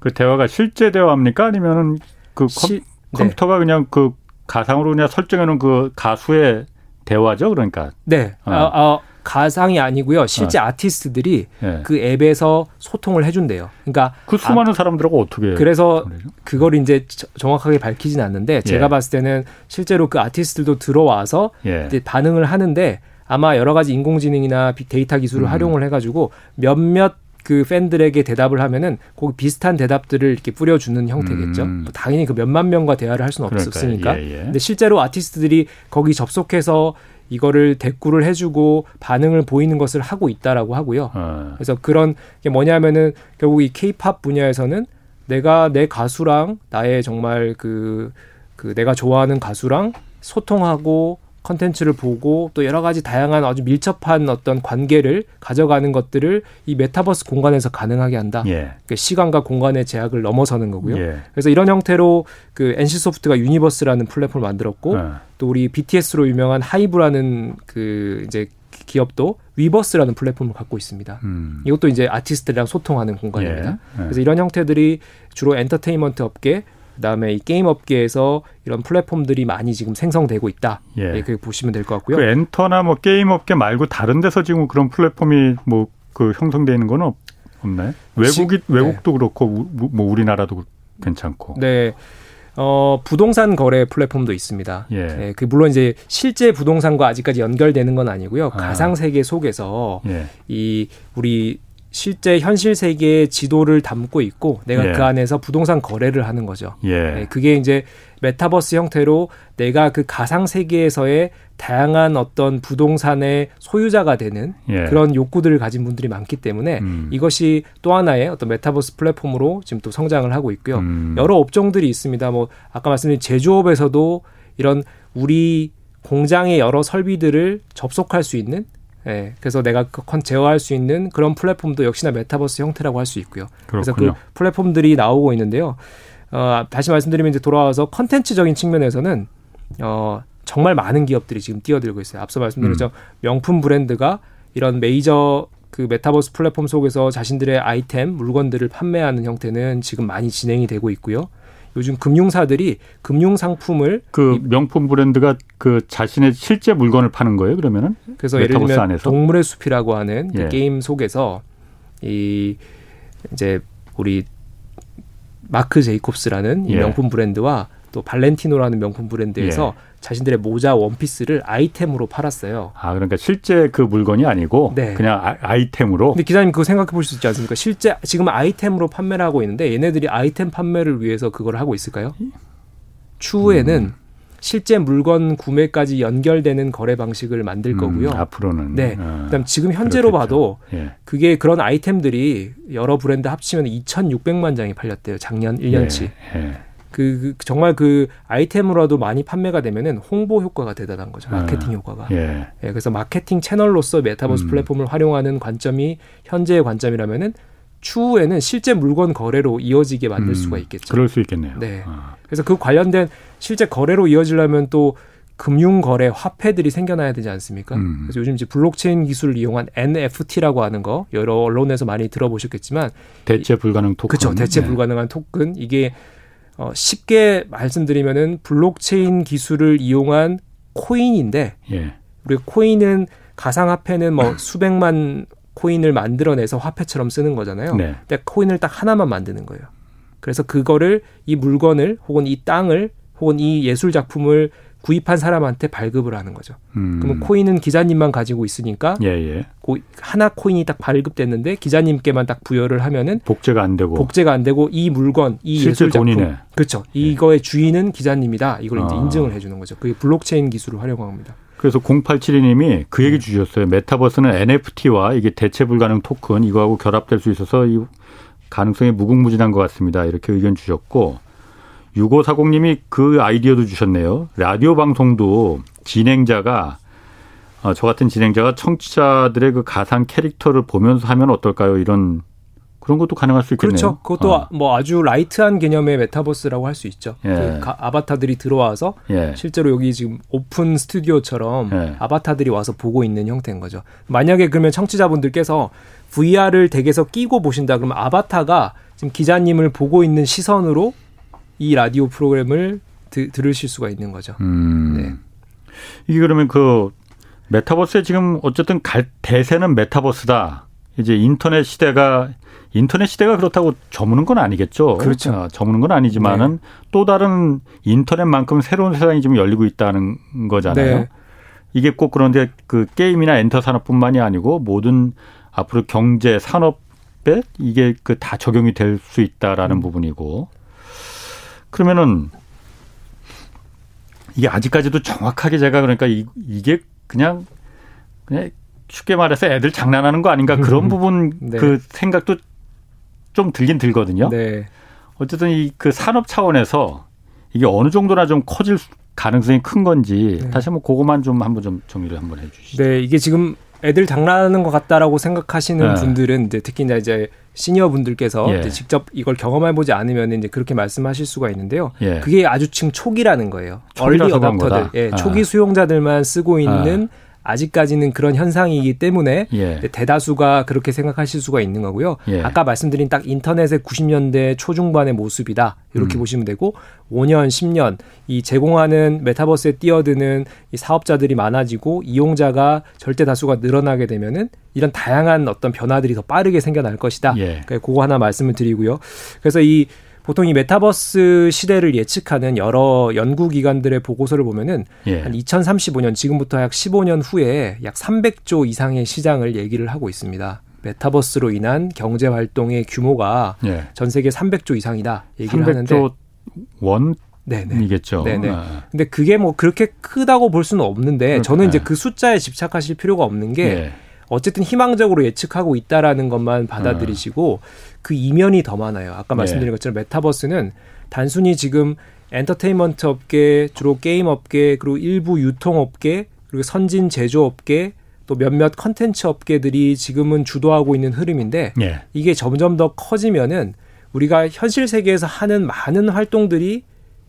그 대화가 실제 대화입니까? 아니면은 그 시, 컴, 퓨터가 네. 그냥 그 가상으로 그냥 설정해 놓은 그 가수의 대화죠, 그러니까. 네. 어. 어, 어 가상이 아니고요. 실제 어. 아티스트들이 네. 그 앱에서 소통을 해준대요. 그러니까 그 수많은 아, 사람들하고 어떻게 그래서 그걸 이제 정확하게 밝히진 않는데 제가 예. 봤을 때는 실제로 그 아티스트들도 들어와서 예. 반응을 하는데 아마 여러 가지 인공지능이나 빅데이터 기술을 음. 활용을 해가지고 몇몇 그 팬들에게 대답을 하면은 거기 비슷한 대답들을 이렇게 뿌려주는 형태겠죠. 음. 뭐 당연히 그 몇만 명과 대화를 할 수는. 없었으니까. 예, 예. 근데 실제로 아티스트들이 거기 접속해서 이거를 대꾸를 해주고 반응을 보이는 것을 하고 있다라고 하고요. 어. 그래서 그런 게 뭐냐면은 결국 이 케이팝 분야에서는 내가 내 가수랑 나의 정말 그, 그 내가 좋아하는 가수랑 소통하고 컨텐츠를 보고 또 여러 가지 다양한 아주 밀접한 어떤 관계를 가져가는 것들을 이 메타버스 공간에서 가능하게 한다. 예. 그러니까 시간과 공간의 제약을 넘어서는 거고요. 예. 그래서 이런 형태로 그 NC 소프트가 유니버스라는 플랫폼을 만들었고 예. 또 우리 BTS로 유명한 하이브라는 그 이제 기업도 위버스라는 플랫폼을 갖고 있습니다. 음. 이것도 이제 아티스트랑 소통하는 공간입니다. 예. 예. 그래서 이런 형태들이 주로 엔터테인먼트 업계 그다음에 이 게임 업계에서 이런 플랫폼들이 많이 지금 생성되고 있다. 예. 이렇게 보시면 될 것 같고요. 그 엔터나 뭐 게임 업계 말고 다른 데서 지금 그런 플랫폼이 뭐 그 형성돼 있는 건 없나요? 외국이 시, 외국도 네. 그렇고 뭐 우리나라도 괜찮고. 네. 어, 부동산 거래 플랫폼도 있습니다. 예. 예. 그 물론 이제 실제 부동산과 아직까지 연결되는 건 아니고요. 아. 가상 세계 속에서 예. 이 우리 실제 현실 세계의 지도를 담고 있고 내가 예. 그 안에서 부동산 거래를 하는 거죠. 예. 네, 그게 이제 메타버스 형태로 내가 그 가상 세계에서의 다양한 어떤 부동산의 소유자가 되는 예. 그런 욕구들을 가진 분들이 많기 때문에 음. 이것이 또 하나의 어떤 메타버스 플랫폼으로 지금 또 성장을 하고 있고요. 음. 여러 업종들이 있습니다. 뭐 아까 말씀드린 제조업에서도 이런 우리 공장의 여러 설비들을 접속할 수 있는 예, 그래서 내가 그 컨, 제어할 수 있는 그런 플랫폼도 역시나 메타버스 형태라고 할 수 있고요. 그렇군요. 그래서 그 플랫폼들이 나오고 있는데요. 어, 다시 말씀드리면 이제 돌아와서 컨텐츠적인 측면에서는 어, 정말 많은 기업들이 지금 뛰어들고 있어요. 앞서 말씀드렸죠. 음. 명품 브랜드가 이런 메이저 그 메타버스 플랫폼 속에서 자신들의 아이템, 물건들을 판매하는 형태는 지금 많이 진행이 되고 있고요. 요즘 금융사들이 금융 상품을 그 명품 브랜드가 그 자신의 실제 물건을 파는 거예요, 그러면은? 그래서 예를 들면 안에서? 동물의 숲이라고 하는 그 예. 게임 속에서 이 이제 우리 마크 제이콥스라는 이 예. 명품 브랜드와 또 발렌티노라는 명품 브랜드에서 예. 자신들의 모자 원피스를 아이템으로 팔았어요. 아 그러니까 실제 그 물건이 아니고 네. 그냥 아, 이템으로 근데 기자님 그거 생각해 보실 수 있지 않습니까? 실제 지금 아이템으로 판매를 하고 있는데 얘네들이 아이템 판매를 위해서 그걸 하고 있을까요? 추후에는 음. 실제 물건 구매까지 연결되는 거래 방식을 만들 음, 거고요. 음, 앞으로는. 네. 어, 그다음 지금 현재로 그렇겠죠. 봐도 예. 그게 그런 아이템들이 여러 브랜드 합치면 2,600만 장이 팔렸대요. 작년 1년치. 예, 예. 그, 그, 정말 그 아이템으로라도 많이 판매가 되면은 홍보 효과가 대단한 거죠. 마케팅 아, 효과가. 예. 예. 그래서 마케팅 채널로서 메타버스 음. 플랫폼을 활용하는 관점이 현재의 관점이라면은 추후에는 실제 물건 거래로 이어지게 만들 음, 수가 있겠죠. 그럴 수 있겠네요. 네. 아. 그래서 그 관련된 실제 거래로 이어지려면 또 금융 거래 화폐들이 생겨나야 되지 않습니까? 음. 그래서 요즘 이제 블록체인 기술을 이용한 NFT라고 하는 거 여러 언론에서 많이 들어보셨겠지만 대체 불가능 토큰. 그렇죠. 대체 네. 불가능한 토큰 이게 어 쉽게 말씀드리면은 블록체인 기술을 이용한 코인인데 예. 우리 코인은 가상화폐는 뭐 [CLEARS THROAT] 수백만 코인을 만들어내서 화폐처럼 쓰는 거잖아요. 네. 근데 코인을 딱 하나만 만드는 거예요. 그래서 그거를 이 물건을 혹은 이 땅을 혹은 이 예술 작품을 구입한 사람한테 발급을 하는 거죠. 음. 그러면 코인은 기자님만 가지고 있으니까 예, 예. 하나 코인이 딱 발급됐는데 기자님께만 딱 부여를 하면은 복제가 안 되고 복제가 안 되고 이 물건 이 예술 작품 돈이네. 그렇죠. 예. 이거의 주인은 기자님이다. 이걸 아. 이제 인증을 해주는 거죠. 그게 블록체인 기술을 활용합니다. 그래서 0872님이 그 얘기 네. 주셨어요. 메타버스는 NFT와 이게 대체 불가능 토큰 이거하고 결합될 수 있어서 이 가능성이 무궁무진한 것 같습니다. 이렇게 의견 주셨고 6540님이 그 아이디어도 주셨네요. 라디오 방송도 진행자가 어, 저 같은 진행자가 청취자들의 그 가상 캐릭터를 보면서 하면 어떨까요? 이런 그런 것도 가능할 수 있겠네요. 그렇죠. 그것도 어. 뭐 아주 light한 개념의 메타버스라고 할 수 있죠. 예. 그 아바타들이 들어와서 예. 실제로 여기 지금 오픈 스튜디오처럼 예. 아바타들이 와서 보고 있는 형태인 거죠. 만약에 그러면 청취자분들께서 VR을 댁에서 끼고 보신다 그러면 아바타가 지금 기자님을 보고 있는 시선으로 이 라디오 프로그램을 드, 들으실 수가 있는 거죠. 음. 네. 이게 그러면 그 메타버스에 지금 어쨌든 갈 대세는 메타버스다. 이제 인터넷 시대가 인터넷 시대가 그렇다고 저무는 건 아니겠죠. 그렇죠. 어, 저무는 건 아니지만은 네. 또 다른 인터넷만큼 새로운 세상이 지금 열리고 있다는 거잖아요. 네. 이게 꼭 그런데 그 게임이나 엔터 산업뿐만이 아니고 모든 앞으로 경제 산업에 이게 그 다 적용이 될 수 있다라는 음. 부분이고 그러면은 이게 아직까지도 정확하게 제가 그러니까 이, 이게 그냥 그냥 쉽게 말해서 애들 장난하는 거 아닌가 그런 [LAUGHS] 부분 네. 그 생각도 좀 들긴 들거든요. 네. 어쨌든 이 그 산업 차원에서 이게 어느 정도나 좀 커질 가능성이 큰 건지 네. 다시 한번 그것만 좀 한번 좀 정리를 한번 해주시죠. 네, 이게 지금 애들 장난하는 것 같다라고 생각하시는 네. 분들은 이제 특히나 이제 시니어 분들께서 예. 이제 직접 이걸 경험해 보지 않으면 이제 그렇게 말씀하실 수가 있는데요. 예. 그게 아주 층 초기라는 거예요. 얼리 어답터들, 예, 초기 아. 수용자들만 쓰고 있는 아. 아직까지는 그런 현상이기 때문에 예. 대다수가 그렇게 생각하실 수가 있는 거고요. 예. 아까 말씀드린 딱 인터넷의 90년대 초중반의 모습이다. 이렇게 음. 보시면 되고 5년, 10년 이 제공하는 메타버스에 뛰어드는 이 사업자들이 많아지고 이용자가 절대 다수가 늘어나게 되면은 이런 다양한 어떤 변화들이 더 빠르게 생겨날 것이다. 예. 그거 하나 말씀을 드리고요. 그래서 이 보통 이 메타버스 시대를 예측하는 여러 연구 기관들의 보고서를 보면은 예. 한 2035년 지금부터 약 15년 후에 약 300조 이상의 시장을 얘기를 하고 있습니다. 메타버스로 인한 경제 활동의 규모가 예. 전 세계 300조 이상이다 얘기를 300조 하는데 원 이겠죠. 네네. 아. 근데 그게 뭐 그렇게 크다고 볼 수는 없는데 그렇구나. 저는 이제 그 숫자에 집착하실 필요가 없는 게 예. 어쨌든 희망적으로 예측하고 있다라는 것만 받아들이시고 아. 그 이면이 더 많아요. 아까 네. 말씀드린 것처럼 메타버스는 단순히 지금 엔터테인먼트 업계, 주로 게임 업계, 그리고 일부 유통 업계, 그리고 선진 제조 업계, 또 몇몇 컨텐츠 업계들이 지금은 주도하고 있는 흐름인데 네. 이게 점점 더 커지면은 우리가 현실 세계에서 하는 많은 활동들이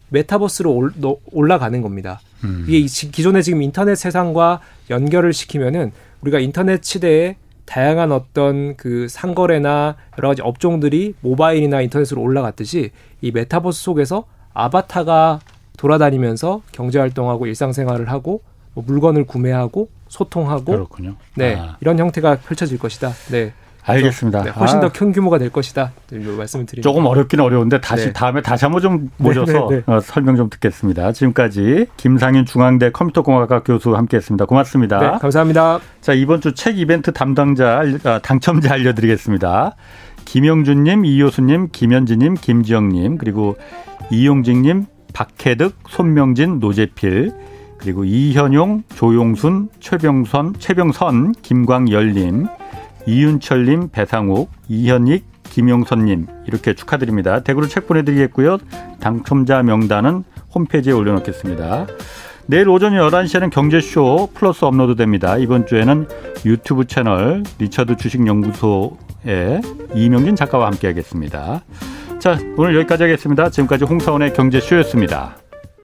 메타버스로 올라가는 겁니다. 음. 이게 기존의 지금 인터넷 세상과 연결을 시키면은 우리가 인터넷 시대에 다양한 어떤 그 상거래나 여러 가지 업종들이 모바일이나 인터넷으로 올라갔듯이 이 메타버스 속에서 아바타가 돌아다니면서 경제 활동하고 일상생활을 하고 뭐 물건을 구매하고 소통하고 그렇군요. 네 아. 이런 형태가 펼쳐질 것이다. 네. 알겠습니다. 네, 훨씬 아. 더큰 규모가 될 것이다. 말씀을 드립니다. 조금 어렵긴 어려운데 다시 네. 다음에 다시 한번 좀 모셔서 네, 네, 네. 어, 설명 좀 듣겠습니다. 지금까지 김상인 중앙대 컴퓨터공학과 교수 함께했습니다. 고맙습니다. 네, 감사합니다. 자 이번 주 책 이벤트 담당자 아, 당첨자 알려드리겠습니다. 김영준님, 이효수님, 김현지님, 김지영님 그리고 이용직님, 박혜득, 손명진, 노재필 그리고 이현용, 조용순, 최병선, 최병선, 김광열님, 이윤철님, 배상욱, 이현익, 김용선님 이렇게 축하드립니다. 댁으로 책 보내드리겠고요. 당첨자 명단은 홈페이지에 올려놓겠습니다. 내일 오전 11시에는 경제쇼 플러스 업로드 됩니다. 이번 주에는 유튜브 채널 리처드 주식연구소의 이명진 작가와 함께 하겠습니다. 자, 오늘 여기까지 하겠습니다. 지금까지 홍사원의 경제쇼였습니다.